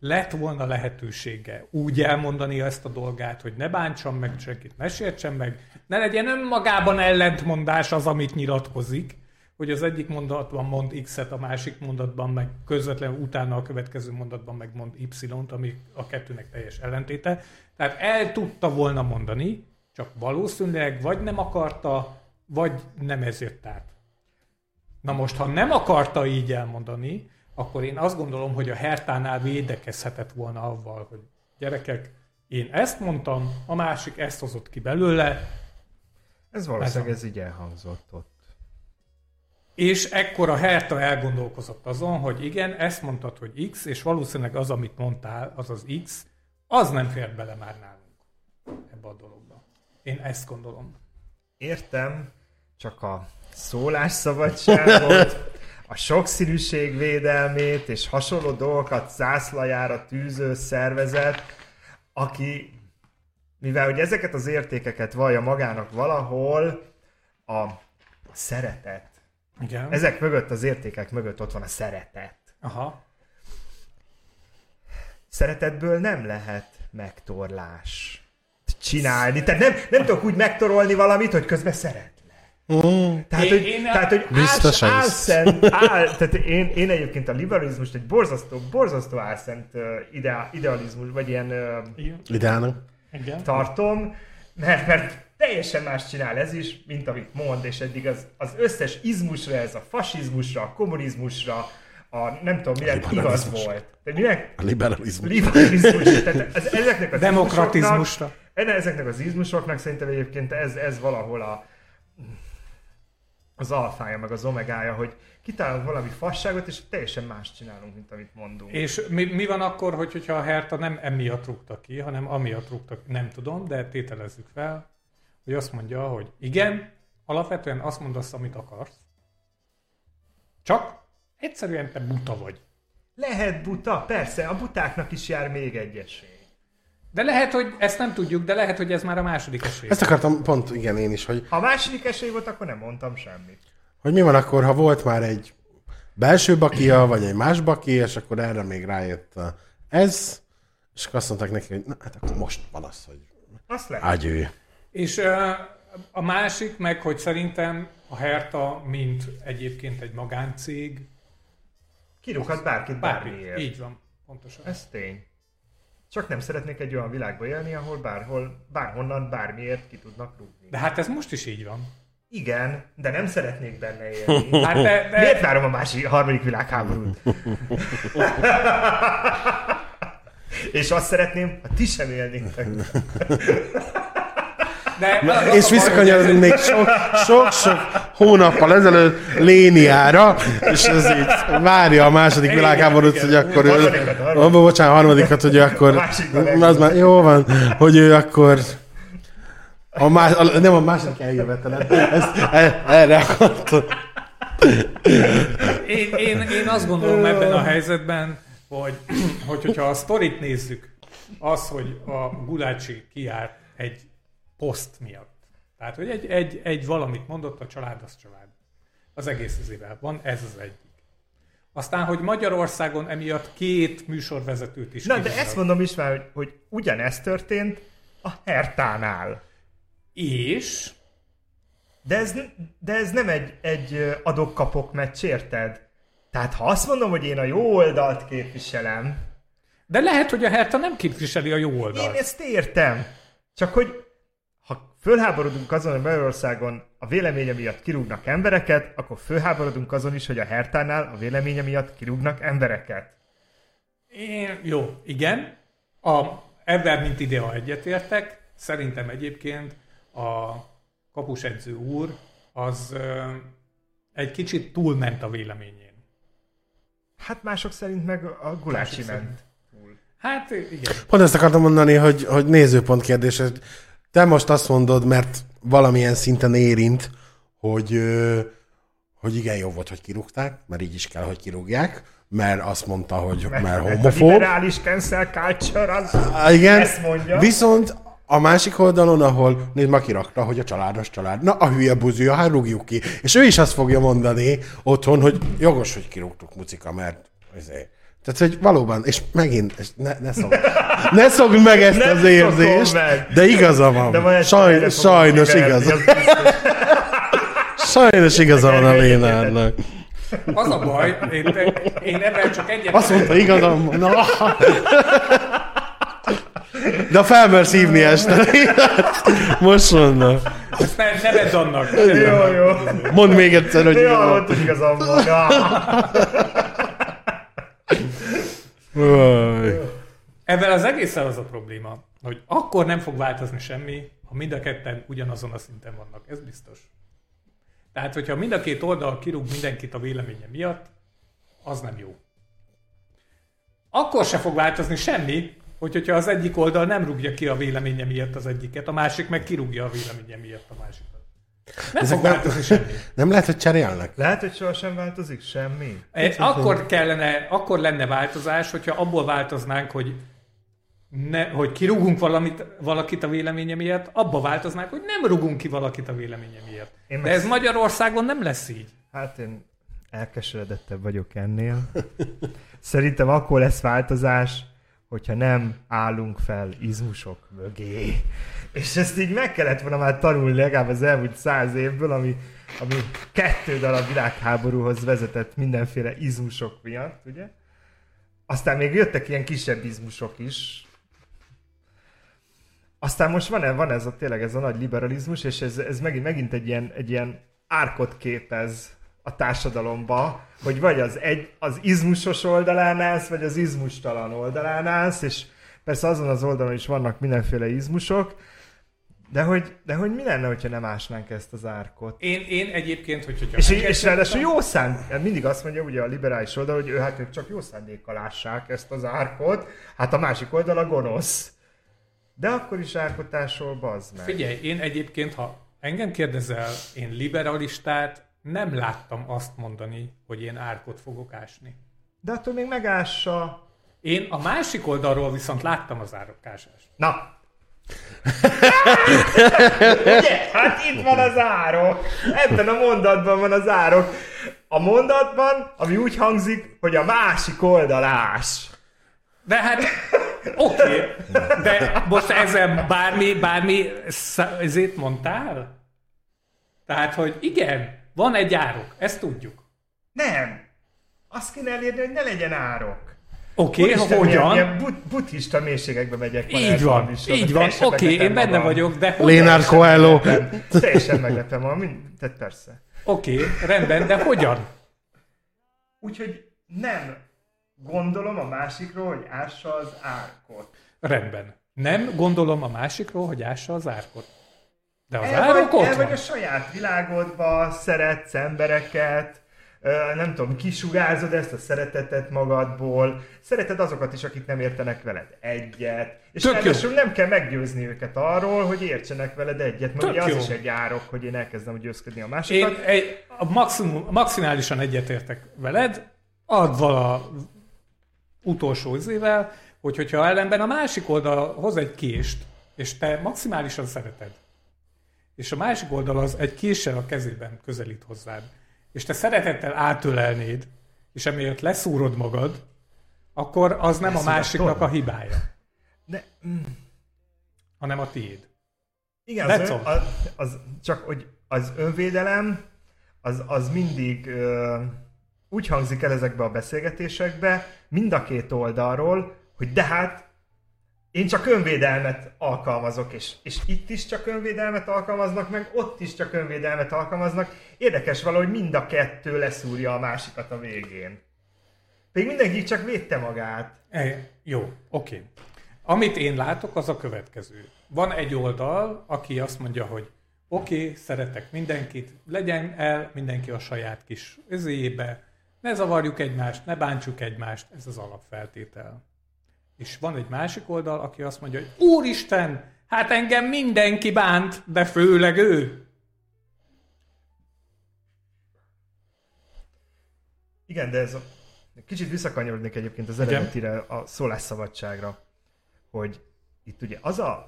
lett volna lehetősége úgy elmondani ezt a dolgát, hogy ne bántsam meg senkit, ne sértsem meg, ne legyen önmagában ellentmondás az, amit nyilatkozik, hogy az egyik mondatban mond X-et, a másik mondatban meg közvetlenül utána a következő mondatban meg mond Y-t, ami a kettőnek teljes ellentéte. Tehát el tudta volna mondani, csak valószínűleg vagy nem akarta, vagy nem ez jött át. Na most, ha nem akarta így elmondani, akkor én azt gondolom, hogy a Hertánál védekezhetett volna avval, hogy gyerekek, én ezt mondtam, a másik ezt hozott ki belőle, Ez valószínűleg Ez ez így elhangzott ott. És ekkor a Herta elgondolkozott azon, hogy igen, ezt mondtad, hogy X, és valószínűleg az, amit mondtál, az az X, az nem fér bele már nálunk ebbe a dologba. Én ezt gondolom. Értem, csak a szólásszabadságot, a sokszínűség védelmét és hasonló dolgokat zászlajára tűző szervezet, aki, mivel hogy ezeket az értékeket vallja magának valahol, a, szeretet. Igen. Ezek mögött, az értékek mögött ott van a szeretet. Aha. Szeretetből nem lehet megtorlás. csinálni. Tehát nem, nem tudok úgy megtorolni valamit, hogy közben szeret. Mm. Tehát, Én- hogy, én- tehát, hogy Biztos áll, álszent, áll, tehát én, én egyébként a liberalizmust egy borzasztó, borzasztó álszent uh, ideál, idealizmus, vagy ilyen uh, Ideálnak. Tartom, mert, mert teljesen más csinál ez is, mint amit mond, és eddig az, az összes izmusra, ez a fasizmusra, a kommunizmusra, a nem tudom, milyen igaz volt. De minek? A liberalizmus. Liberalizmus. Tehát ez, ezeknek az Demokratizmusra. Ezeknek az izmusoknak szerintem egyébként ez, ez valahol a, az alfája, meg az omegája, hogy kitalálunk valami fasságot, és teljesen más csinálunk, mint amit mondunk. És mi, mi van akkor, hogy, hogyha a Hertha nem emiatt rúgta ki, hanem amiatt rúgta ki, nem tudom, de tételezzük fel, hogy azt mondja, hogy igen, alapvetően azt mondasz, amit akarsz, csak egyszerűen te buta vagy. Lehet buta, persze, a butáknak is jár még egy esély. De lehet, hogy ezt nem tudjuk, de lehet, hogy ez már a második esély. Ezt akartam pont, igen, én is, hogy, Ha a második esély volt, akkor nem mondtam semmit. hogy mi van akkor, ha volt már egy belső bakia, vagy egy más baki, és akkor erre még rájött a- ez, és akkor azt mondták neki, hogy na, hát akkor most van az, hogy Azt lehet. ágyő. És a másik meg, hogy szerintem a Hertha, mint egyébként egy magáncég, Kirúghat bárkit bármi. bármiért. Így van, pontosan. Ez tény. Csak nem szeretnék egy olyan világba élni, ahol bárhol, bárhonnan, bármiért ki tudnak rúgni. De hát ez most is így van. Igen, de nem szeretnék benne élni. Hát de, de, Miért várom a másik, harmadik világháborút? És azt szeretném, ha ti sem élnétek. De És visszakanyarodunk még sok, sok-sok hónappal ezelőtt Léniára, és ez így várja a második világháborút, hogy akkor ő... Oh, bocsánat, harmadikat, hogy akkor... Az már jó van, hogy ő akkor... A más, a, nem a második eljövetelen. Ezt, erre akartam. én, én, én azt gondolom ebben a helyzetben, hogy, hogy hogyha a sztorit nézzük, az, hogy a Gulácsi kiárt egy poszt miatt. Tehát, hogy egy, egy, egy valamit mondott, a család az család. Az egész izével van, ez az egyik. Aztán, hogy Magyarországon emiatt két műsorvezetőt is Na, de kizárnak. ezt mondom is már, hogy, hogy ugyanezt történt a Hertánál. És De ez, de ez nem egy, egy adok-kapok meccs, érted? Tehát ha azt mondom, hogy én a jó oldalt képviselem, De lehet, hogy a Hertha nem képviseli a jó én oldalt. ezt értem. Csak hogy fölháborodunk azon, hogy Magyarországon a véleménye miatt kirúgnak embereket, akkor fölháborodunk azon is, hogy a Hertánál a véleménye miatt kirúgnak embereket. Én, jó, igen. A, ebben, mint idea egyetértek. Szerintem egyébként a kapusedző úr az ö, egy kicsit túlment a véleményén. Hát mások szerint meg a Gulácsi Mások ment. Hát igen. Pont ezt akartam mondani, hogy, hogy nézőpont kérdés. Te most azt mondod, mert valamilyen szinten érint, hogy, hogy igen, jó volt, hogy kirúgták, mert így is kell, hogy kirúgják, mert azt mondta, hogy mert, mert A homofób. liberális cancel culture az... Igen, Ezt mondja. viszont a másik oldalon, ahol nézd, ma kirakta, hogy a családos család. Na, a hülye buzia, hát rúgjuk ki. És ő is azt fogja mondani otthon, hogy jogos, hogy kirúgtuk mucika, mert ezért. Tehát, hogy valóban, és megint, és ne, ne szokd, ne szokd meg ezt Nem az érzést, meg. de igaza van. De Saj, sajnos igaza. Sajnos igaza van a Lénárnak. Az a baj, én, én ebben csak egyet... Azt mondta, igazam van. Na. De a felmersz hívni este. Most mondom. Ezt ne, ne vedd annak. Jó, jó. Mondd még egyszer, hogy Jó, mondtad igazam van. Ebben az egészen az a probléma, hogy akkor nem fog változni semmi, ha mind a ketten ugyanazon a szinten vannak. Ez biztos. Tehát, hogyha mind a két oldal kirúg mindenkit a véleménye miatt, az nem jó. Akkor se fog változni semmi, hogy hogyha az egyik oldal nem rúgja ki a véleménye miatt az egyiket, a másik meg kirúgja a véleménye miatt a másikat. Nem Ezek nem-. Nem lehet, hogy cserélnek? Lehet, hogy sohasem változik semmi. E, Akkor kellene, akkor lenne változás, hogyha abból változnánk, hogy ne, hogy kirúgunk valamit, valakit a véleménye miatt, abba változnánk, hogy nem rugunk ki valakit a véleménye miatt. Én De ez Magyarországon nem lesz így. Hát én elkeseredettebb vagyok ennél. Szerintem akkor lesz változás, hogyha nem állunk fel izmusok mögé. És ezt így meg kellett volna már tanulni legalább az elmúlt száz évből, ami, ami kettő darab világháborúhoz vezetett mindenféle izmusok miatt, ugye? Aztán még jöttek ilyen kisebb izmusok is. Aztán most van, van ez a tényleg ez a nagy liberalizmus, és ez, ez megint, megint egy ilyen, egy ilyen árkot képez a társadalomba, hogy vagy az, egy, az izmusos oldalán állsz, vagy az izmustalan oldalán állsz, és persze azon az oldalon is vannak mindenféle izmusok, de hogy, de hogy mi lenne, hogyha nem ásnánk ezt az árkot? Én, én egyébként, hogy, hogyha És, és ráadásul jó szánd, mindig azt mondja ugye a liberális oldal, hogy ő hát ők csak jó szándékkal ássák ezt az árkot, hát a másik oldal a gonosz. De akkor is árkotásol, bazd meg. Figyelj, én egyébként, ha engem kérdezel, én liberalistát nem láttam azt mondani, hogy én árkot fogok ásni. De attól még megássa. Én a másik oldalról viszont láttam az árokásást. Na, Ugye? Hát itt van az árok. Ebben a mondatban van az árok. A mondatban, ami úgy hangzik, hogy a másik oldalás. De hát, oké, okay. de most ezzel bármi, bármi ezért mondtál? Tehát, hogy igen, van egy árok, ezt tudjuk. Nem. Azt kéne elérni, hogy ne legyen árok. Oké, okay, hogyan? Ilyen, but, buddhista mélységekbe megyek. Így van, is, így van. Oké, okay, én benne magam. vagyok, de... Lénár Coelho. Teljesen meglepem, tehát persze. Oké, okay, rendben, de hogyan? Úgyhogy nem gondolom a másikról, hogy ássa az árkot. Rendben. Nem gondolom a másikról, hogy ássa az árkot. De az el árok vagy, ott el vagy a saját világodba, szeretsz embereket, nem tudom, kisugárzod ezt a szeretetet magadból, szereted azokat is, akik nem értenek veled egyet, és ráadásul nem kell meggyőzni őket arról, hogy értsenek veled egyet, mert ugye az is egy árok, hogy én elkezdem győzködni a másikat. Én egy, a maximum, maximálisan egyetértek veled, adva a utolsó izével, hogy hogyha ellenben a másik oldal hoz egy kést, és te maximálisan szereted, és a másik oldal az egy késsel a kezében közelít hozzád, és te szeretettel átölelnéd, és emiatt leszúrod magad, akkor az nem a másiknak a hibája. De, mm. hanem a tiéd. Igen, az, ön, az, az, csak hogy az önvédelem az, az mindig ö, úgy hangzik el ezekbe a beszélgetésekbe, mind a két oldalról, hogy de hát én csak önvédelmet alkalmazok, és, és itt is csak önvédelmet alkalmaznak, meg ott is csak önvédelmet alkalmaznak. Érdekes valahogy mind a kettő leszúrja a másikat a végén. Pedig mindenki csak védte magát. E, jó, oké. Amit én látok, az a következő. Van egy oldal, aki azt mondja, hogy oké, szeretek mindenkit, legyen el mindenki a saját kis özéjébe, ne zavarjuk egymást, ne bántsuk egymást, ez az alapfeltétel. És van egy másik oldal, aki azt mondja, hogy Úristen, hát engem mindenki bánt, de főleg ő. Igen, de ez a... Kicsit visszakanyarodnék egyébként az eredetire, a szólásszabadságra, hogy itt ugye az a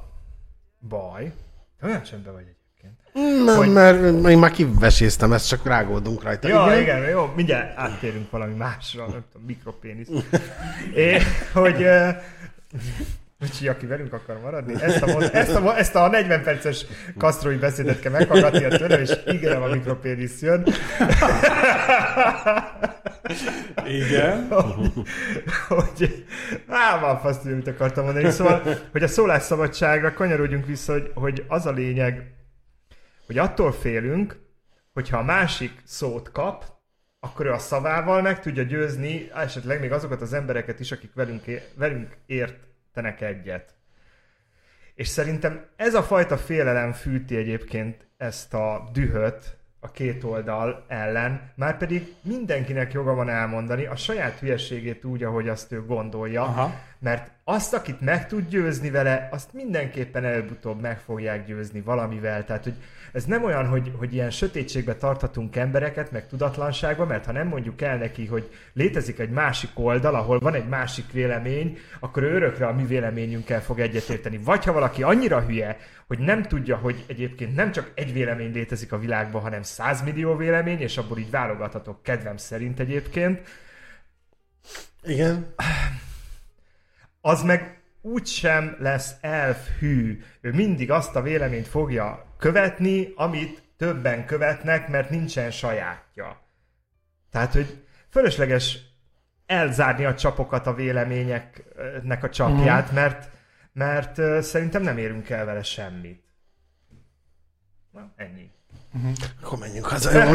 baj, olyan csendben vagy egyébként. Nem, hogy... mert én már kiveséztem, ezt csak rágódunk rajta. Ja, igen, igen jó, mindjárt áttérünk valami másra, nem tudom, mikropénisz. É, hogy Úgyhogy aki velünk akar maradni, ezt a, ezt a, ezt a 40 perces kasztrói beszédet kell meghallgatni a tőle, és ígérem a mikropénisz jön. Igen. hogy, á, már fasz, amit akartam mondani. Szóval, hogy a szólásszabadságra kanyarodjunk vissza, hogy, hogy az a lényeg, hogy attól félünk, hogyha a másik szót kap, akkor ő a szavával meg tudja győzni esetleg még azokat az embereket is, akik velünk, velünk értenek egyet. És szerintem ez a fajta félelem fűti egyébként ezt a dühöt a két oldal ellen, már pedig mindenkinek joga van elmondani a saját hülyeségét úgy, ahogy azt ő gondolja, Aha. mert azt, akit meg tud győzni vele, azt mindenképpen előbb-utóbb meg fogják győzni valamivel. Tehát, hogy ez nem olyan, hogy, hogy ilyen sötétségbe tarthatunk embereket, meg tudatlanságba, mert ha nem mondjuk el neki, hogy létezik egy másik oldal, ahol van egy másik vélemény, akkor ő örökre a mi véleményünkkel fog egyetérteni. Vagy ha valaki annyira hülye, hogy nem tudja, hogy egyébként nem csak egy vélemény létezik a világban, hanem százmillió vélemény, és abból így válogathatok kedvem szerint egyébként. Igen az meg úgysem lesz elfhű. Ő mindig azt a véleményt fogja követni, amit többen követnek, mert nincsen sajátja. Tehát, hogy fölösleges elzárni a csapokat a véleményeknek a csapját, mm. mert, mert szerintem nem érünk el vele semmit. Na, ennyi. Akkor menjünk haza. Jó?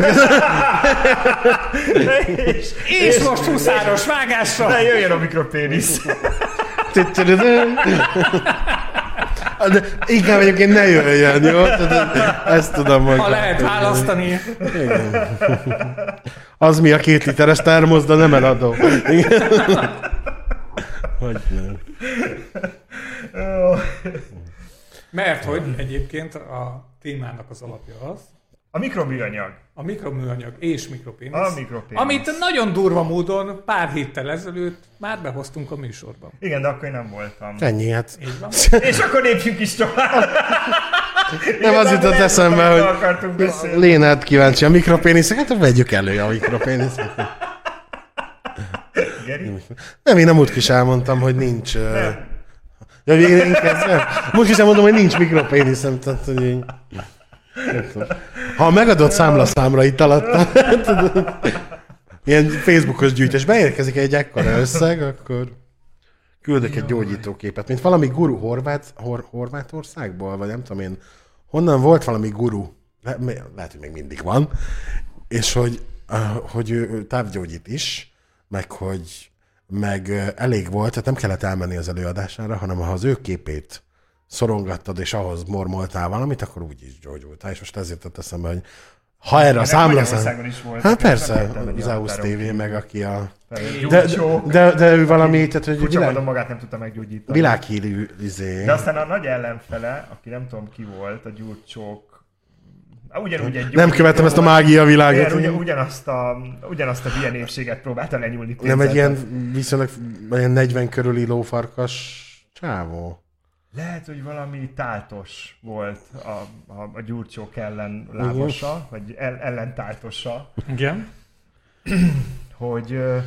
és, És most huszáros vágásra! Ne jöjjön a mikropénisz. De inkább egyébként ne jöjjön, jó? Ezt tudom, hogy... Ha lehet választani. Igen. Az mi a két literes termosz, de nem eladó. Igen. Hogy nem. Mert hogy egyébként a témának az alapja az, A mikroműanyag. a mikroműanyag és mikropénisz, A mikropénisz. amit nagyon durva módon pár héttel ezelőtt már behoztunk a műsorban. Igen, de akkor én nem voltam. Ennyi, hát. Így van? És akkor lépjünk is tovább. Nem az jutott nem eszembe, hogy. Lénát kíváncsi a mikropéniszeket, hát vegyük elő a mikropéniszeket. Geri? Nem, én nem úgy is elmondtam, hogy nincs... Uh... Ja, végre én kezdem? Most is elmondom, hogy nincs mikropéniszem, tehát hogy így... Ha a megadott számlaszámra itt alatt, ilyen Facebookos gyűjtés, beérkezik egy ekkora összeg, akkor küldök egy gyógyítóképet, mint valami guru Horvát, Hor, Horvátországból, vagy nem tudom én, honnan volt valami guru, le, lehet, hogy még mindig van, és hogy, uh, hogy ő, távgyógyít is, meg hogy meg uh, elég volt, tehát nem kellett elmenni az előadására, hanem ha az ő képét szorongattad, és ahhoz mormoltál valamit, akkor úgy is gyógyultál. És most ezért tett eszembe, hogy ha erre a volt. Hát persze, az EUS TV, meg aki a... De, De, de, ő valami, tehát hogy világ, magát nem tudta meggyógyítani. világhírű izé. De aztán a nagy ellenfele, aki nem tudom ki volt, a gyurcsók, ugyanúgy egy Nem követtem ezt a mágia világot. Ugyan, ugyanazt, a, ugyanazt a hülye népséget próbálta lenyúlni Nem egy ilyen viszonylag ilyen 40 körüli lófarkas csávó. Lehet, hogy valami táltos volt a, a, a gyurcsók ellen lábasa, vagy el, ellen táltosa, Igen. hogy ö,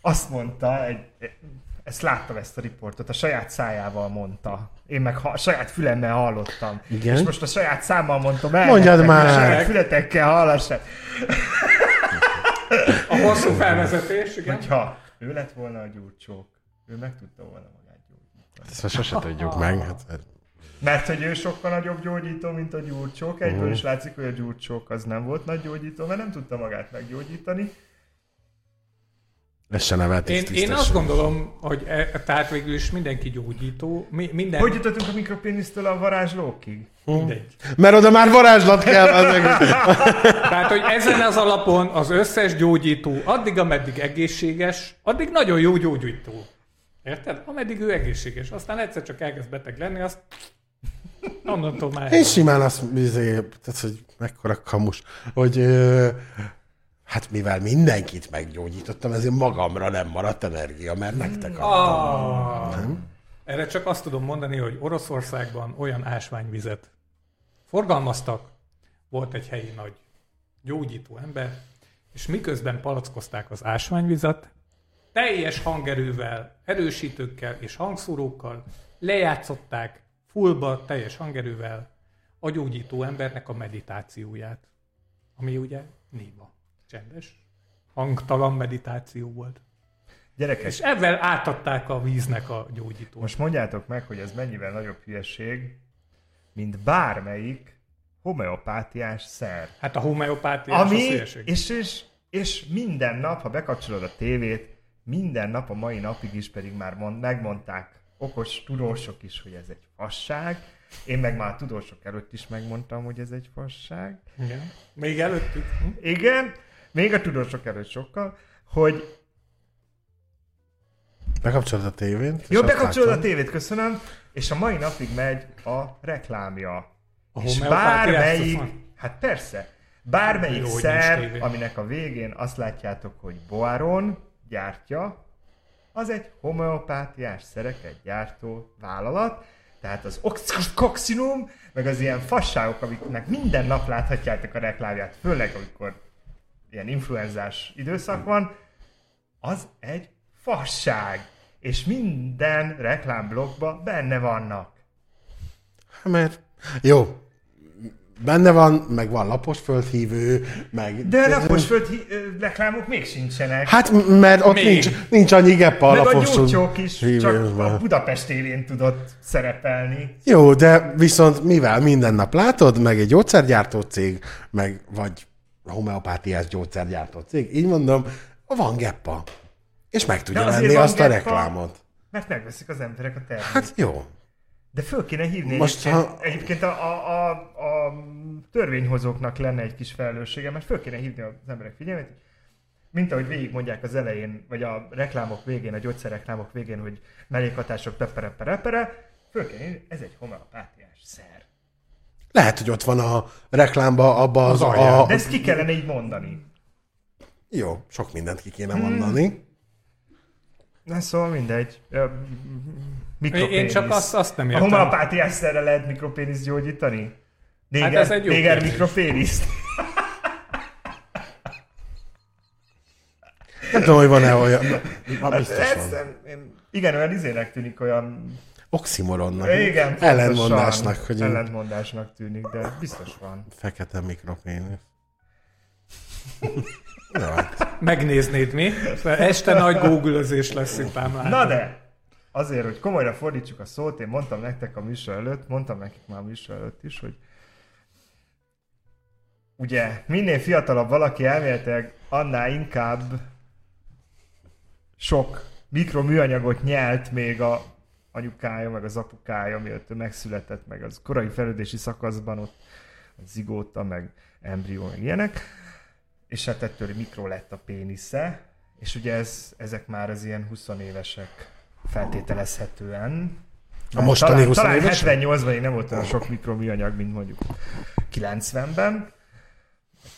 azt mondta, egy, ezt láttam ezt a riportot, a saját szájával mondta. Én meg ha, saját fülemmel hallottam. Igen? És most a saját számmal mondtam el. Mondjad nektek, már! hogy A saját fületekkel hallassák. A hosszú felvezetés, igen. Hogyha ő lett volna a gyurcsók, ő meg tudta volna. Ezt most sose tudjuk meg. Hát, Mert hogy ő sokkal nagyobb gyógyító, mint a gyurcsók. Egyből Mhm. is látszik, hogy a gyurcsók az nem volt nagy gyógyító, mert nem tudta magát meggyógyítani. ez se nevet Én, én azt gondolom, hogy e, tehát végül is mindenki gyógyító, mi, minden, Hogy jutottunk a mikropénisztől a varázslókig? mindegy. Mert oda már varázslat kell. Az meg. Tehát, hogy ezen az alapon az összes gyógyító, addig, ameddig egészséges, addig nagyon jó gyógyító. Érted? Ameddig ő egészséges. Aztán egyszer csak elkezd beteg lenni, azt onnantól már... Én simán azt, izé, tehát, hogy mekkora kamus, hogy ö, hát mivel mindenkit meggyógyítottam, ezért magamra nem maradt energia, mert nektek adtam. Ah, erre csak azt tudom mondani, hogy Oroszországban olyan ásványvizet forgalmaztak, volt egy helyi nagy gyógyító ember, és miközben palackozták az ásványvizet, teljes hangerővel, erősítőkkel és hangszórókkal lejátszották fullba, teljes hangerővel a gyógyító embernek a meditációját, ami ugye néma, csendes, hangtalan meditáció volt. Gyerekek, És ezzel átadták a víznek a gyógyítót. most mondjátok meg, hogy ez mennyivel nagyobb hülyeség, mint bármelyik homeopátiás szer. Hát a homeopátia az Ami, és, és, és minden nap, ha bekapcsolod a tévét, minden nap a mai napig is pedig már mond, megmondták okos tudósok is, hogy ez egy fasság. Én meg már a tudósok előtt is megmondtam, hogy ez egy fasság. Igen. Még előttük. Hm? Igen, még a tudósok előtt sokkal, hogy Bekapcsolod a tévét. jó, bekapcsolod a tévét, köszönöm, és a mai napig megy a reklámja. A és bármelyik, hát persze, bármelyik Jó, hogy szer, nincs tévé. aminek a végén azt látjátok, hogy Boaron gyártja, az egy homeopátiás szereket gyártó vállalat, tehát az oxcoxinum, meg az ilyen fasságok, amiknek minden nap láthatjátok a reklámját, főleg amikor ilyen influenzás időszak van, az egy fasság. és minden reklámblogban benne vannak. Mert jó, benne van, meg van lapos földhívő, meg... De lapos föld reklámok még sincsenek. Hát, mert ott Még. nincs, nincs annyi gepp a Meg a lapos gyógycsók is csak hívőben. a Budapest élén tudott szerepelni. Jó, de viszont mivel minden nap látod, meg egy gyógyszergyártó cég, meg vagy homeopátiás gyógyszergyártó cég, így mondom, van geppa. És meg tudja venni van azt a geppa. reklámot. Mert megveszik az emberek a terméket. Hát jó. De föl kéne hívni Most, egyébként, ha- egyébként a, a, a, a törvényhozóknak lenne egy kis felelőssége, mert föl kéne hívni az emberek figyelmét, mint ahogy végigmondják az elején, vagy a reklámok végén, a gyógyszerreklámok végén, hogy mellékhatások pepere, pepere, föl kéne hívni, ez egy homeopátiás szer. Lehet, hogy ott van a reklámba abba az, Az a... De ezt ki kellene így mondani. Jó, sok mindent ki Hmm. kéne mondani. Na szóval mindegy. Mikropénisz. Én csak azt, azt nem A értem. homeopátiás szerre lehet mikropéniszt gyógyítani? Néger, ez egy jó néger mikropéniszt. Nem tudom, hogy van-e olyan... Na, biztos Ez, van. nem- igen, olyan izének tűnik, olyan... Oximoronnak. Igen, Ellentmondásnak, hogy Ellentmondásnak tűnik, de biztos van. fekete mikropénisz. Hát. Megnéznéd mi? Este nagy googlözés lesz itt ám. Na de, azért, hogy komolyra fordítsuk a szót, én mondtam nektek a műsor előtt, mondtam nekik már a műsor előtt is, hogy ugye minél fiatalabb valaki elméletileg, annál inkább sok mikroműanyagot nyelt még a anyukája, meg az apukája, mielőtt ő megszületett, meg az korai fejlődési szakaszban ott zigóta, meg embrió, meg ilyenek. És hát ettől mikro lett a pénisze, és ugye ez, ezek már az ilyen 20 évesek feltételezhetően. A mostani talán, 20 talán éves? 78-ban még nem volt olyan sok mikroműanyag, mint mondjuk 90-ben.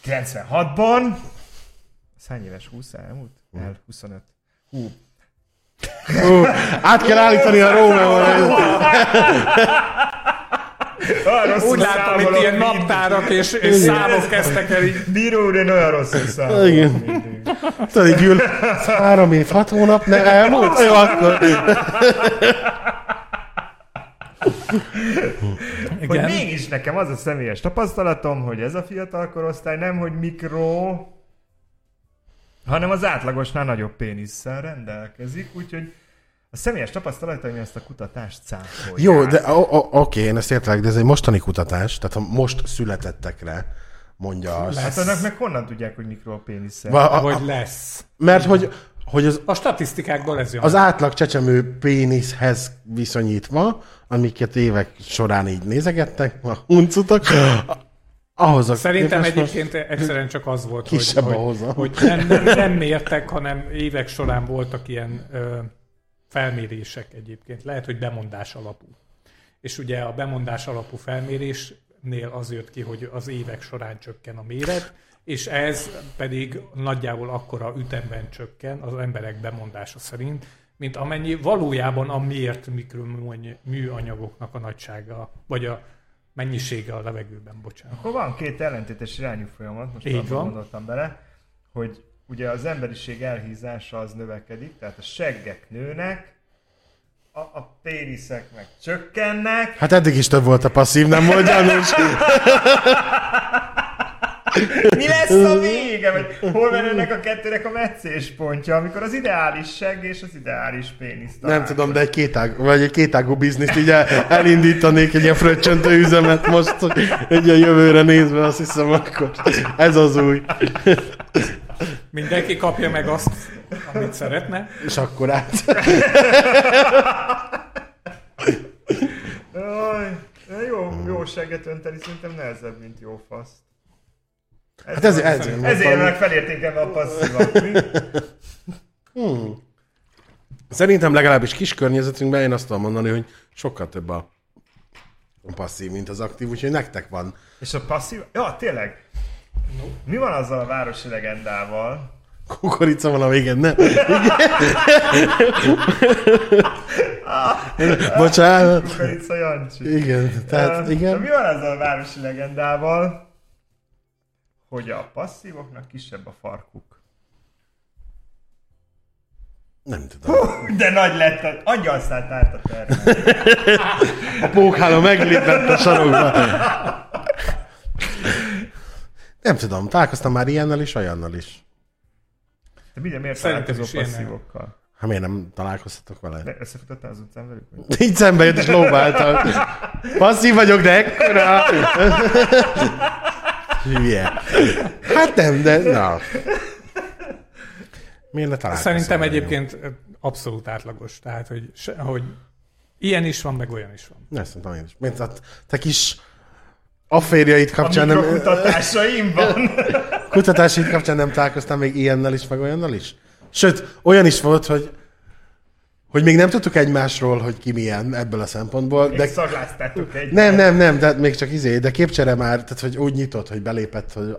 96-ban. Ez hány éves? 20 elmúlt? El, 25. Hú, Ú, át kell állítani a Rómeóra. olyan Úgy látom, itt számolok ilyen naptárak és, és számok kezdtek el így. Bíró úr, én olyan rosszul számolok Igen. Tudod, így ül, három év, hat hónap, ne elmúlt? Jó, akkor. Hogy Igen. mégis nekem az a személyes tapasztalatom, hogy ez a fiatal korosztály nem, hogy mikro, hanem az átlagosnál nagyobb pénisszel rendelkezik, úgyhogy a személyes tapasztalataim ezt a kutatást cáfolják. Jó, de o- o- oké, én ezt értelek, de ez egy mostani kutatás, tehát a most születettekre mondja azt. Hát annak meg honnan tudják, hogy mikro a pénisszel? Va- a- a- Hogy lesz. Mert hogy, hogy az, A statisztikákból ez jön. az átlag csecsemő péniszhez viszonyítva, amiket évek során így nézegettek, a huncutak, ahhoz a Szerintem képest most- egyébként egyszerűen csak az volt, hogy, Kisebb a hogy, hogy nem, nem, nem mértek, hanem évek során voltak ilyen ö, felmérések egyébként. Lehet, hogy bemondás alapú. És ugye a bemondás alapú felmérésnél az jött ki, hogy az évek során csökken a méret, és ez pedig nagyjából akkora ütemben csökken az emberek bemondása szerint, mint amennyi valójában a mért mikroműanyagoknak a nagysága, vagy a mennyisége a levegőben, bocsánat. Akkor van két ellentétes irányú folyamat, most Így van. gondoltam bele, hogy ugye az emberiség elhízása az növekedik, tehát a seggek nőnek, a, a péniszek meg csökkennek, Hát eddig is több volt a passzív, nem volt gyanús. Mi lesz a vége? Vagy hol van ennek a kettőnek a meccéspontja, amikor az ideális segg és az ideális pénisz Nem találkozik? tudom, de egy kétág, vagy egy kétágú bizniszt így el, elindítanék egy ilyen fröccsöntő üzemet most, egy a jövőre nézve, azt hiszem, akkor ez az új. Mindenki kapja meg azt, amit szeretne. És akkor át. Aj, jó, jó segget önteni szerintem nehezebb, mint jó faszt. Ez Hát ez, van. ez, Ezért meg felértékelve a passzívat. mi? Szerintem legalábbis kis környezetünkben én azt tudom mondani, hogy sokkal több a, a passzív, mint az aktív, úgyhogy nektek van. És a passzív... Ja, tényleg. Mi van azzal a városi legendával? Kukorica van a végén, nem? Bocsánat. Kukorica Jancsi. Igen, tehát Ö, igen. Mi van azzal a városi legendával, hogy a passzívoknak kisebb a farkuk? Nem tudom. De nagy lett, a- angyal szállt át a termen. A pókháló meglépett a sarokba. Nem tudom, találkoztam már ilyennel is, olyannal is. Te miért, miért Szerintem találkozol is ilyen passzívokkal? Ha miért nem találkoztatok vele? De összefutottál az utcán velük? Így szembe jött és lóbáltam. Passzív vagyok, de ekkora. Hülye. Hát nem, de na. Miért ne találkozol? Szerintem egyébként abszolút átlagos. Tehát, hogy, se, hogy ilyen is van, meg olyan is van. Ne, szerintem én is. Mint a te kis afférjait kapcsán nem, mikrokutatásaimban. kutatásaid kapcsán nem találkoztam még ilyennel is, meg olyannal is? Sőt, olyan is volt, hogy hogy még nem tudtuk egymásról, hogy ki milyen ebből a szempontból, De de szagláztátok egy. Nem, nem, nem, de még csak izé, de képcsere már, tehát hogy úgy nyitott, hogy belépett, hogy,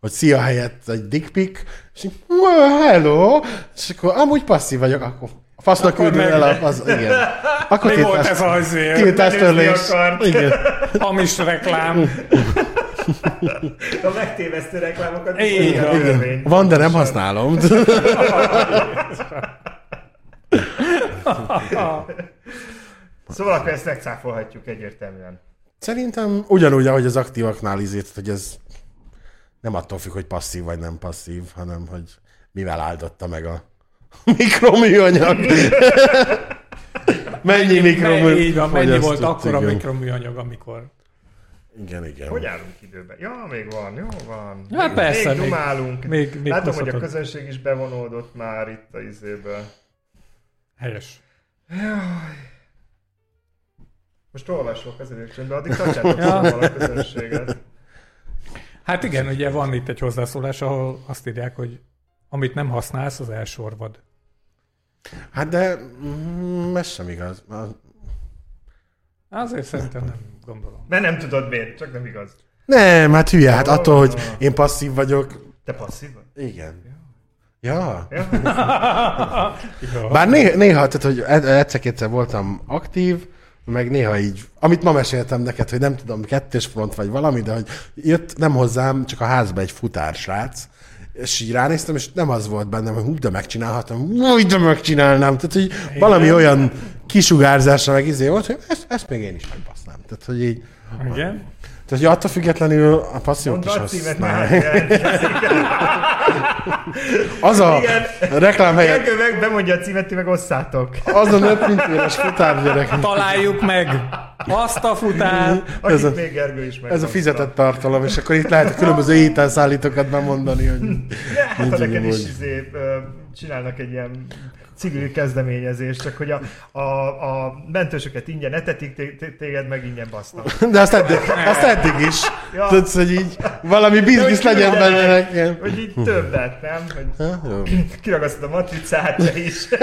hogy szia helyett egy dick pic, és így, "Well, hello, és akkor amúgy passzív vagyok, akkor fasznak meg- el, a- az, igen. Akkor Mi volt ez az azért? tiltástörlés. Igen. Hamis reklám. A megtévesztő reklámokat. Igen, van. törvény. Van, de nem használom. Szóval akkor ezt megcáfolhatjuk egyértelműen. Szerintem ugyanúgy, ahogy az aktívaknál izét, hogy ez nem attól függ, hogy passzív vagy nem passzív, hanem hogy mivel áldotta meg a mikroműanyag. mennyi mikroműanyag? Így van, mennyi volt akkor a mikroműanyag, amikor... Igen, igen. Hogy állunk időben? Ja, még van, jó van. Hát még, persze, még még- dumálunk. még- még Látom, hogy a közönség is bevonódott már itt a izébe. Helyes. Most olvasok az előcsöndbe, addig tartsátok Ja. a közönséget. Hát igen, ugye van itt egy hozzászólás, ahol azt írják, hogy amit nem használsz, az elsorvad. Hát de mm, ez sem igaz. A- Azért szerintem nem gondolom. Mert nem tudod miért, csak nem igaz. Nem, hát hülye, hát attól, hogy én passzív vagyok. Te passzív vagy? Igen. Ja. Ja? Bár néha, néha tehát, hogy egyszer-kétszer voltam aktív, meg néha így, amit ma meséltem neked, hogy nem tudom, kettős front vagy valami, de hogy jött nem hozzám, csak a házba egy futársrác, és így ránéztem, és nem az volt bennem, hogy hú, de megcsinálhatom, úgy, de megcsinálnám. Tehát, hogy valami olyan kisugárzásra meg izé volt, hogy ezt, ezt még én is megbasznám. Tehát, hogy így, Igen. tehát, hogy attól függetlenül a Mondd is használják. Az a Igen. reklám helyett, Gergő meg bemondja a címet, ti meg osszátok. azon 5 éves futárgyerek. Találjuk meg azt a futár. Ez a- még Gergő is meg. Ez a fizetett tartalom, és akkor itt lehet a különböző ételszállítókat bemondani, hogy Hát ha neked is izé, csinálnak egy ilyen civil kezdeményezést, csak hogy a, a, a mentősöket ingyen etetik, té- té- téged meg ingyen basznak. de azt eddig, azt eddig is. Ja. Tudsz, hogy így valami biznisz legyen benne nekem. Hogy így többet, nem? Hogy kiragasztod a matricát te is.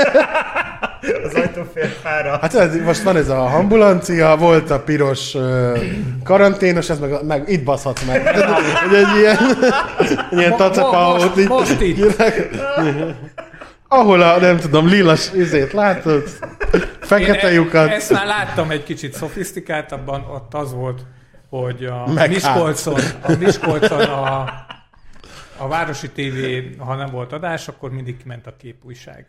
Az ajtófélfára. Hát tudod, most van ez a ambulancia, volt a piros uh, karanténos, ez meg, meg itt baszhatsz meg. Hogy egy ilyen, ilyen tacakaót most- most itt. Ahol a, nem tudom, lilas izét látod, fekete Én lyukat. Ezt már láttam egy kicsit szofisztikáltabban, ott az volt, hogy a Meg Miskolcon, a Miskolcon a, a Városi TV, ha nem volt adás, akkor mindig kiment a képújság.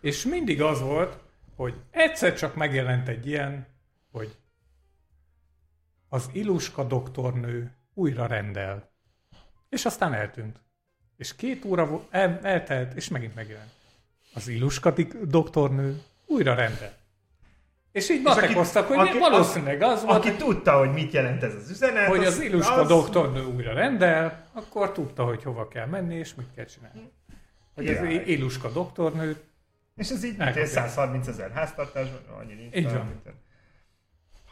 És mindig az volt, hogy egyszer csak megjelent egy ilyen, hogy az Iluska doktornő újra rendel. És aztán eltűnt. És két óra el, eltelt, és megint megjelent. Az Iluska dik- doktornő újra rendel. És így matekoztak, hogy aki- valószínűleg az volt, Aki tudta, hogy mit jelent ez az üzenet, hogy az Iluska az- doktornő újra rendel, akkor tudta, hogy hova kell menni, és mit kell csinálni. Hogy az Király. Iluska doktornő, És ez így mint Elkapja. egy 130 ezer háztartásban, annyi nincs. Így van. mint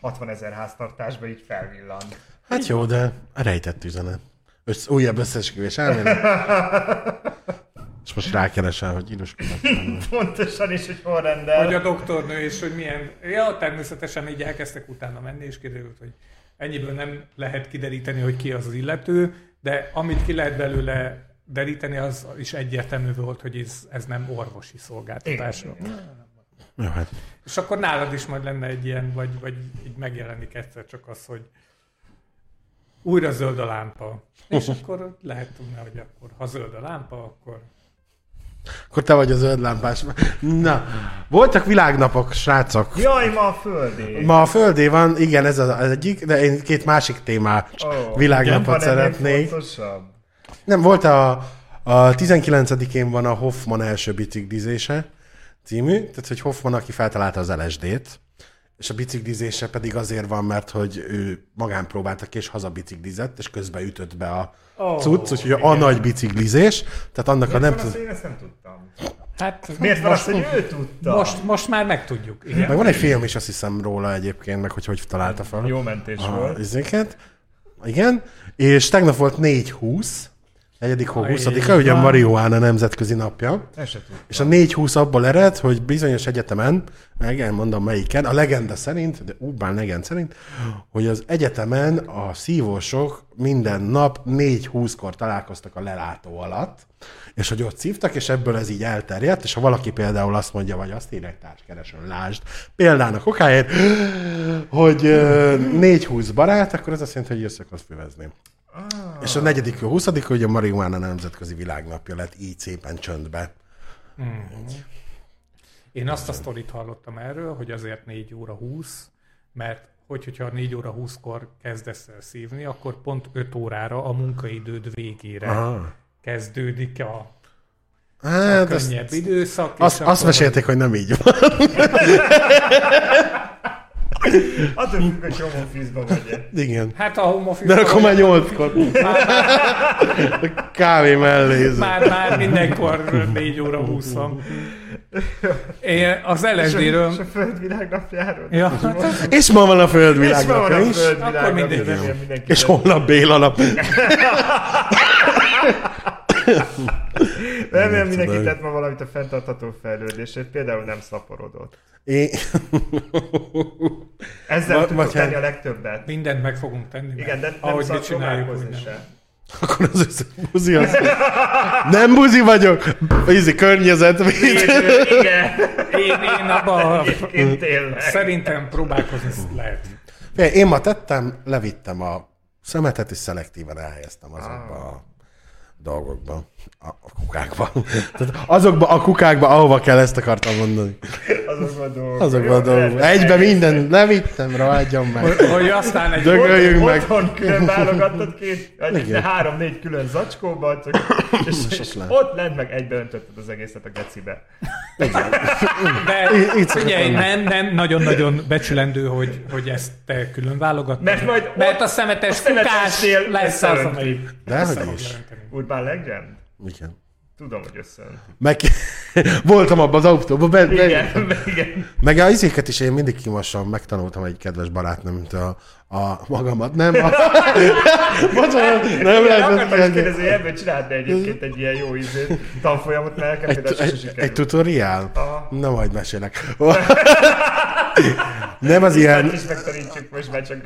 60 ezer háztartásban így felvillan. Hát jó, de rejtett üzenet. Össz, újabb összesküvés elmélet. És most rákeresel, hogy iluskodnak. Pontosan is, hogy hol vagy rendel. a doktornő, és hogy milyen... Ja, természetesen így elkezdtek utána menni, és kiderült, hogy ennyiből nem lehet kideríteni, hogy ki az az illető, de amit ki lehet belőle deríteni, az is egyértelmű volt, hogy ez, ez nem orvosi szolgáltatás. Jó, hát. És akkor nálad is majd lenne egy ilyen, vagy, vagy így megjelenik egyszer csak az, hogy újra zöld a lámpa. És akkor lehet tudni, hogy akkor ha zöld a lámpa, akkor Akkor te vagy a zöld lámpás. Na, voltak világnapok, srácok. Jaj, ma a földé! Ma a Földé van, igen, ez az egyik, de én két másik témát Ó, világnapot ennél szeretnék. Nem, volt a, a 19-én van a Hoffman első biciklizése című, tehát hogy Hoffman, aki feltalálta az LSD-t, és a biciklizése pedig azért van, mert hogy ő magán próbálta ki, és hazabiciklizett, és közben ütött be a Ó, cucc, úgyhogy a nagy biciklizés, tehát annak a Miért nem van az, tud... én ezt nem tudtam? Hát Miért van az, most, hogy ő tudta? most, most már megtudjuk. Igen. Meg van egy film is, azt hiszem róla egyébként, meg hogy hogy találta fel. Jó mentés a volt. izéket. Igen, és tegnap volt 4-20, 4. hó Aj, 20-a, ugye a marihuána nemzetközi napja. Tudtam. És a 4-20 abból ered, hogy bizonyos egyetemen, meg elmondom melyiken, a legenda szerint, de Urbán legend szerint, hogy az egyetemen a szívósok minden nap 4-20-kor találkoztak a lelátó alatt, és hogy ott szívtak, és ebből ez így elterjedt, és ha valaki például azt mondja, vagy azt írják társkeresőn, lásd, példának okáért, hogy ö, 4-20 barát, akkor ez azt jelenti, hogy összehoz füvezni. Ah. És a negyedik, a 20 hogy a marihuána nemzetközi világnapja lett így szépen csöndbe. Én azt a sztorit hallottam erről, hogy azért 4 óra 20, mert hogy, hogyha 4 óra 20-kor kezdesz el szívni, akkor pont 5 órára a munkaidőd végére Aha. kezdődik a, a Hát, azt, könnyebb időszak. azt, azt mesélték, hogy nem így van. Attól függ, hogy home office-ban vagy Igen. Hát a home office De akkor már nyolckor. Kávé mellé. már, már mindenkor 4 óra 20 van. Én az LSD-ről... És a földvilág napjáról. Ja, És ma van a És földvilág ma van napja a földvilág Akkor remélem mindenki. És holnap Béla nap. Remélem mindenki tudom. tett ma valamit a fenntartható fejlődésért, például nem szaporodott. Én... Ezzel Va- tudok vagy tenni hát- a legtöbbet. mindent meg fogunk tenni. Igen, de nem ahogy mi csináljuk, próbálkozni minden. se. Akkor az összes buzi az. Nem buzi vagyok. Ízi környezetvédő. Igen, Én, én abban tényleg. szerintem próbálkozni lehet. Én ma tettem, levittem a szemetet, és szelektíven elhelyeztem azokba a dolgokba, a, a kukákba. Tehát azokba a kukákba, ahova kell, ezt akartam mondani. Azokban a dolgok. Azokba a Jó, dolgokba. rendben. Egybe minden levittem, ragadjon meg. Hogy, hogy aztán egy Dögöljünk meg. Otthon külön válogattad két, vagy Igen. három-négy külön zacskóban, csak, és, és, ott lehet. ott lent meg egybe öntötted az egészet a gecibe. De szokott figyelj, lenni. nem, nem nagyon-nagyon becsülendő, hogy, hogy ezt te külön válogatod. Mert majd Mert ott a szemetes a fukás lesz az, amelyik De össze hogy fog is. Urban Legend? Igen. Tudom, hogy összeönt. Meg voltam abban az autóban, be, be, Igen, igen. meg a izéket is én mindig kimosom, megtanultam egy kedves barátnőmtől a, magamat, nem? A, bocsánat, nem lehet akartam is kérdezni, hogy ebből csinálhatna egyébként egy ilyen jó izé, tanfolyamot, mert nekem egy, egy, egy tutoriál? Aha. Na majd mesélek. nem az ilyen is megtanítsuk most már csak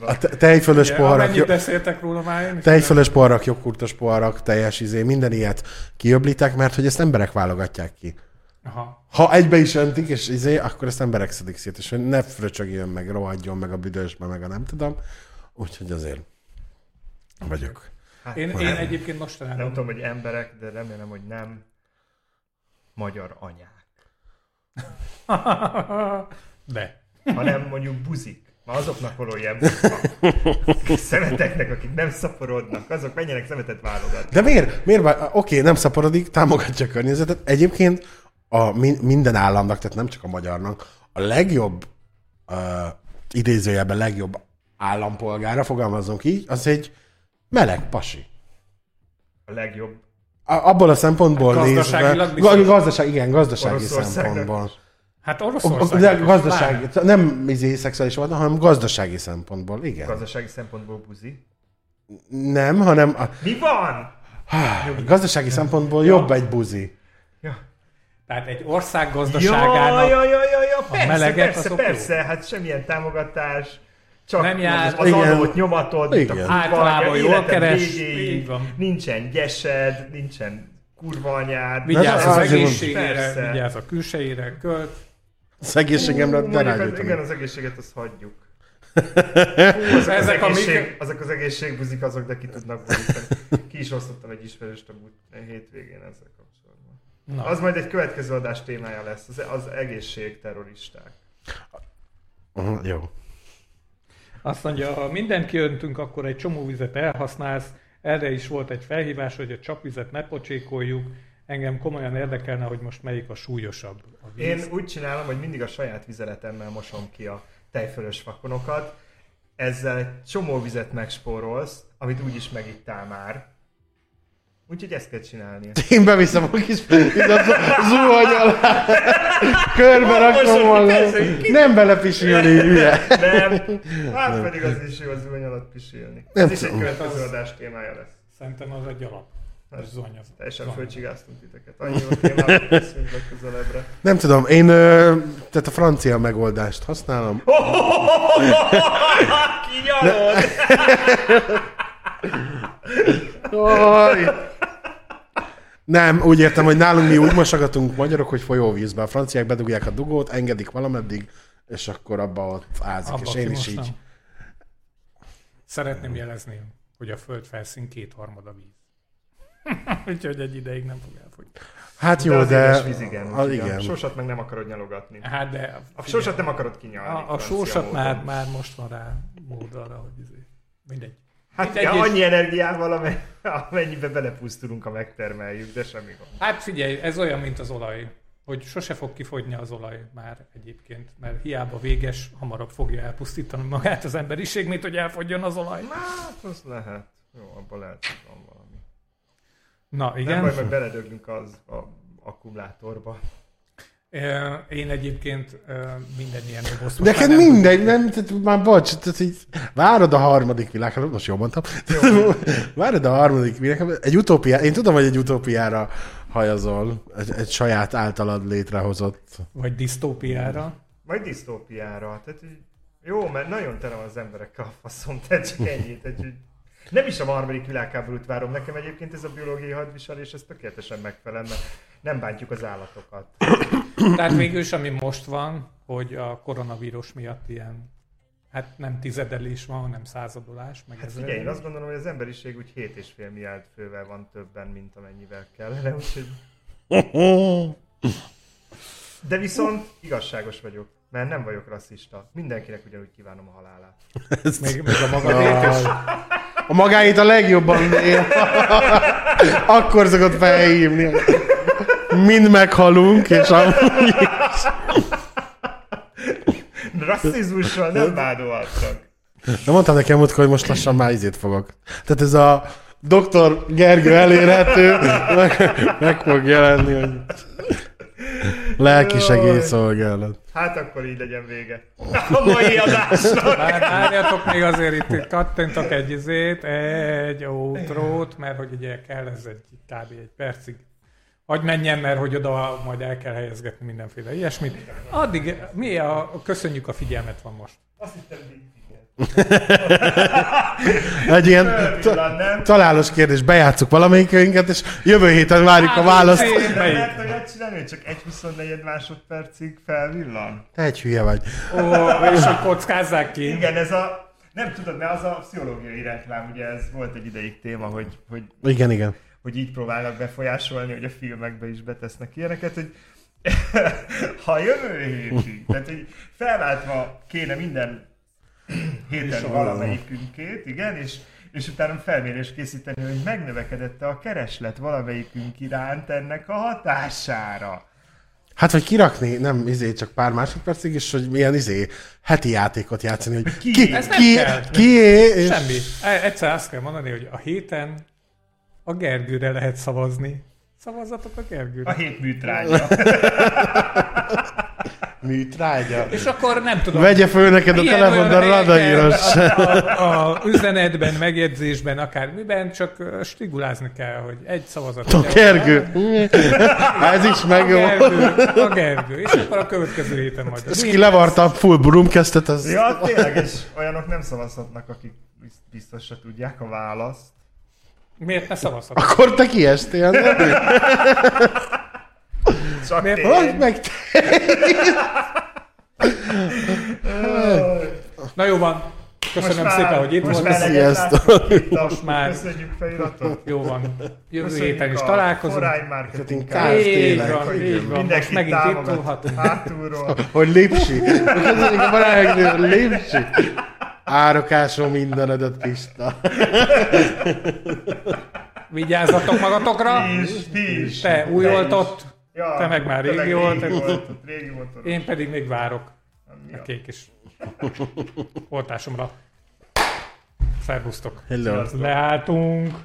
a te- tejfölös poharak, Amennyit jo- beszéltek róla már tejfölös poharak, joghurtos poharak, teljes izé, minden ilyet kiöblitek, mert hogy ezt emberek válogatják ki. Aha. Ha egybe is öntik, és izé, akkor ezt emberek szedik szét, és hogy ne fröcsögjön meg, rohadjon meg a büdösbe, meg a nem tudom. Úgyhogy azért vagyok. Én, én egyébként mostanában Nem tudom, hogy emberek, de remélem, hogy nem magyar anyák, De. hanem mondjuk buzik. Ma azoknak való ilyen. Szemeteknek, akik nem szaporodnak, azok menjenek szemetet válogatni. De miért? Miért? vá- Oké, nem szaporodik, támogatja a környezetet. Egyébként a mi- minden államnak, tehát nem csak a magyarnak, a legjobb, uh, idézőjelben legjobb állampolgára, fogalmazunk így, az egy meleg pasi. A legjobb. A- Abból a szempontból Gazdaságilag nézve, gazdaság, igen, gazdasági szempontból. Hát De Oroszország. gazdasági, nem izé, szexuális volt, hanem gazdasági szempontból, igen. Gazdasági szempontból buzi. Nem, hanem a, Mi van? gazdasági szempontból jobb egy buzi. Ja. Tehát egy ország Ja, gazdaságának ja, ja, ja, ja, persze, meleget persze, persze, hát semmilyen támogatás, csak Nem jár. az Igen. adót nyomatod, mint a Igen. kurva Általában jól keres, végéig, van. nincsen gyesed, nincsen kurva anyád. vigyáz Na, az mondom. egészségére, Persze. vigyáz a külsejére, költ. Az egészségemre de az, rágyújtom. igen, az egészséget azt hagyjuk. Hú, azok, Ezek az a egészség, mik- azok az egészségbuzik, azok, de ki tudnak borítani. Ki is osztottam egy ismerőst a hétvégén kapcsolatban. Na. Az majd egy következő adás témája lesz, az, az egészségterroristák. Uh, jó. Azt mondja, ha mindent kiöntünk, akkor egy csomó vizet elhasználsz. Erre is volt egy felhívás, hogy a csapvizet ne pocsékoljuk. Engem komolyan érdekelne, hogy most melyik a súlyosabb a víz. Én úgy csinálom, hogy mindig a saját vizeletemmel mosom ki a tejfölös fakonokat, ezzel egy csomó vizet megspórolsz, amit úgyis megittál már. Úgyhogy ezt kell csinálni. Én beviszem a kis zuhany alá. Körbe rakom magam. Nem belepisilni, hülye. Nem, hát pedig az is jó az zuhany alatt pisilni. Nem Ez is egy tudom. következő adás témája lesz. Szerintem az egy alap. Hát, Ez zony az. Teljesen fölcsigáztunk titeket. Annyi jó témát készülünk legközelebbre. Nem tudom, én tehát a francia megoldást használom. Kinyalod! Nem, úgy értem, hogy nálunk mi úgy mosogatunk magyarok, hogy folyóvízbe. A franciák bedugják a dugót, engedik valameddig, és akkor abba ott ázik, Abba és én is így. Szeretném jelezni, hogy a föld felszín kétharmada víz. Úgyhogy egy ideig nem fog elfogyni. Hát jó, de de... víz igen. a, igen. sósat meg nem akarod nyalogatni. Hát de... A sósat nem akarod kinyalni. A, a sósat módon. már, már most van rá mód arra, hogy izé. Mindegy. Hát ja, és- annyi energiával, ame- amennyibe belepusztulunk, ha megtermeljük, de semmi gond. Hát figyelj, ez olyan, mint az olaj, hogy sose fog kifogyni az olaj már egyébként, mert hiába véges, hamarabb fogja elpusztítani magát az emberiség, mint hogy elfogjon az olaj. Hát, az lehet. Jó, abban lehet, hogy van valami. Na, Igen? Nem baj, majd beledöglünk az a akkumulátorba. Én egyébként minden ilyen dobozt... Neked mindegy, nem, tehát már bocs, tehát így várod a harmadik világháborút, most jól mondtam, várod a harmadik világháborút, egy utópiá, én tudom, hogy egy utópiára hajazol, egy, egy saját általad létrehozott. Vagy disztópiára. Majd disztópiára. Tehát, így, jó, mert nagyon tele van az emberekkel a faszom, tehát csak ennyi. Tehát, így, nem is a harmadik világháborút várom. Nekem egyébként ez a biológiai hadviselés, ez tökéletesen megfelel, mert nem bántjuk az állatokat. Tehát végül is, ami most van, hogy a koronavírus miatt ilyen, hát nem tizedelés van, hanem századolás, meg Hát figyelj, én azt gondolom, hogy az emberiség úgy 7,5 milliárd fővel van többen, mint amennyivel kellene, úgyhogy... De viszont igazságos vagyok, mert nem vagyok rasszista. Mindenkinek ugyanúgy kívánom a halálát. Még, még a magadét is. A magáit a legjobban él. Akkor szokott felhívni. Mind meghalunk, és amúgy... Rasszizmussal nem vádolhatnak. De mondtam nekem múltkor, hogy most lassan már izét fogok. Tehát ez a doktor Gergő elérhető, meg, meg fog jelenni, hogy lelki segélyszolgálat. Hát akkor így legyen vége. A mai adásnak. Vár- Várjatok még azért itt, itt kattintok egy izét, egy outrót, mert hogy ugye kell ez egy kb. egy percig. Hogy menjen, mert hogy oda majd el kell helyezgetni mindenféle ilyesmit. Addig mi a, köszönjük a figyelmet van most. Azt hittem. Egy ilyen találós kérdés, bejátszuk valamelyikünket, és jövő héten várjuk a választ. Melyik? lehet olyat csinálni, hogy csak 1-24 másodpercig felvillan? Te egy hülye vagy. Ó, és hogy kockázzák ki. Igen, ez a... Nem tudod, mert az a pszichológiai reklám, ugye ez volt egy ideig téma, hogy, hogy, Igen, igen. Hogy így próbálnak befolyásolni, hogy a filmekbe is betesznek ilyeneket, hogy ha jövő hétig, tehát hogy felváltva kéne minden héten valamelyikünkét, igen, és, és utána felmérés készíteni, hogy megnövekedett a kereslet valamelyikünk iránt ennek a hatására. Hát, vagy kirakni, nem izé, csak pár másodpercig, és hogy milyen izé, heti játékot játszani, hogy Ki? ki, Ez nem ki, kell. kié, és... Semmi. E- Egyszer azt kell mondani, hogy a héten a Gergőre lehet szavazni. Szavazzatok a A Gergőre. hét műtrágya. Műtrágya. És akkor nem tudom. Vegye föl neked a telefon, de olyan rada helyeken, íros. A, a üzenetben, megjegyzésben, akármiben, csak ö, stigulázni kell, hogy egy szavazat. A Gergő. Ez is A megvan. Gergő, a Gergő. És akkor a következő héten majd. Ez ki levarta a full brumcastet, az... ja, tényleg, és olyanok nem szavazhatnak, akik bizt- biztos se tudják a választ. Miért ne szavazhatok? Akkor te kiestél, nem? Csak Miért? Hogy meg te? Na jó van. Köszönöm Most szépen, már- hogy itt most már Sziasztok. Most már- Köszönjük feliratot. Jó van. Jövő Köszönjük héten is találkozunk. Forány Marketing Kft. Így van, így van. Most Mindenki megint itt túlhatunk. hátulról. Hogy lipsi. Köszönjük a lipsi. Árokásom mindenedet, Pista. Vigyázzatok magatokra. Ti is, ti is. Te új Te oltott. Ja, te meg már te régi oltott. oltott, Régi oltott. én pedig még várok Ja. a kék is oltásomra. Szervusztok. Hello. Leálltunk.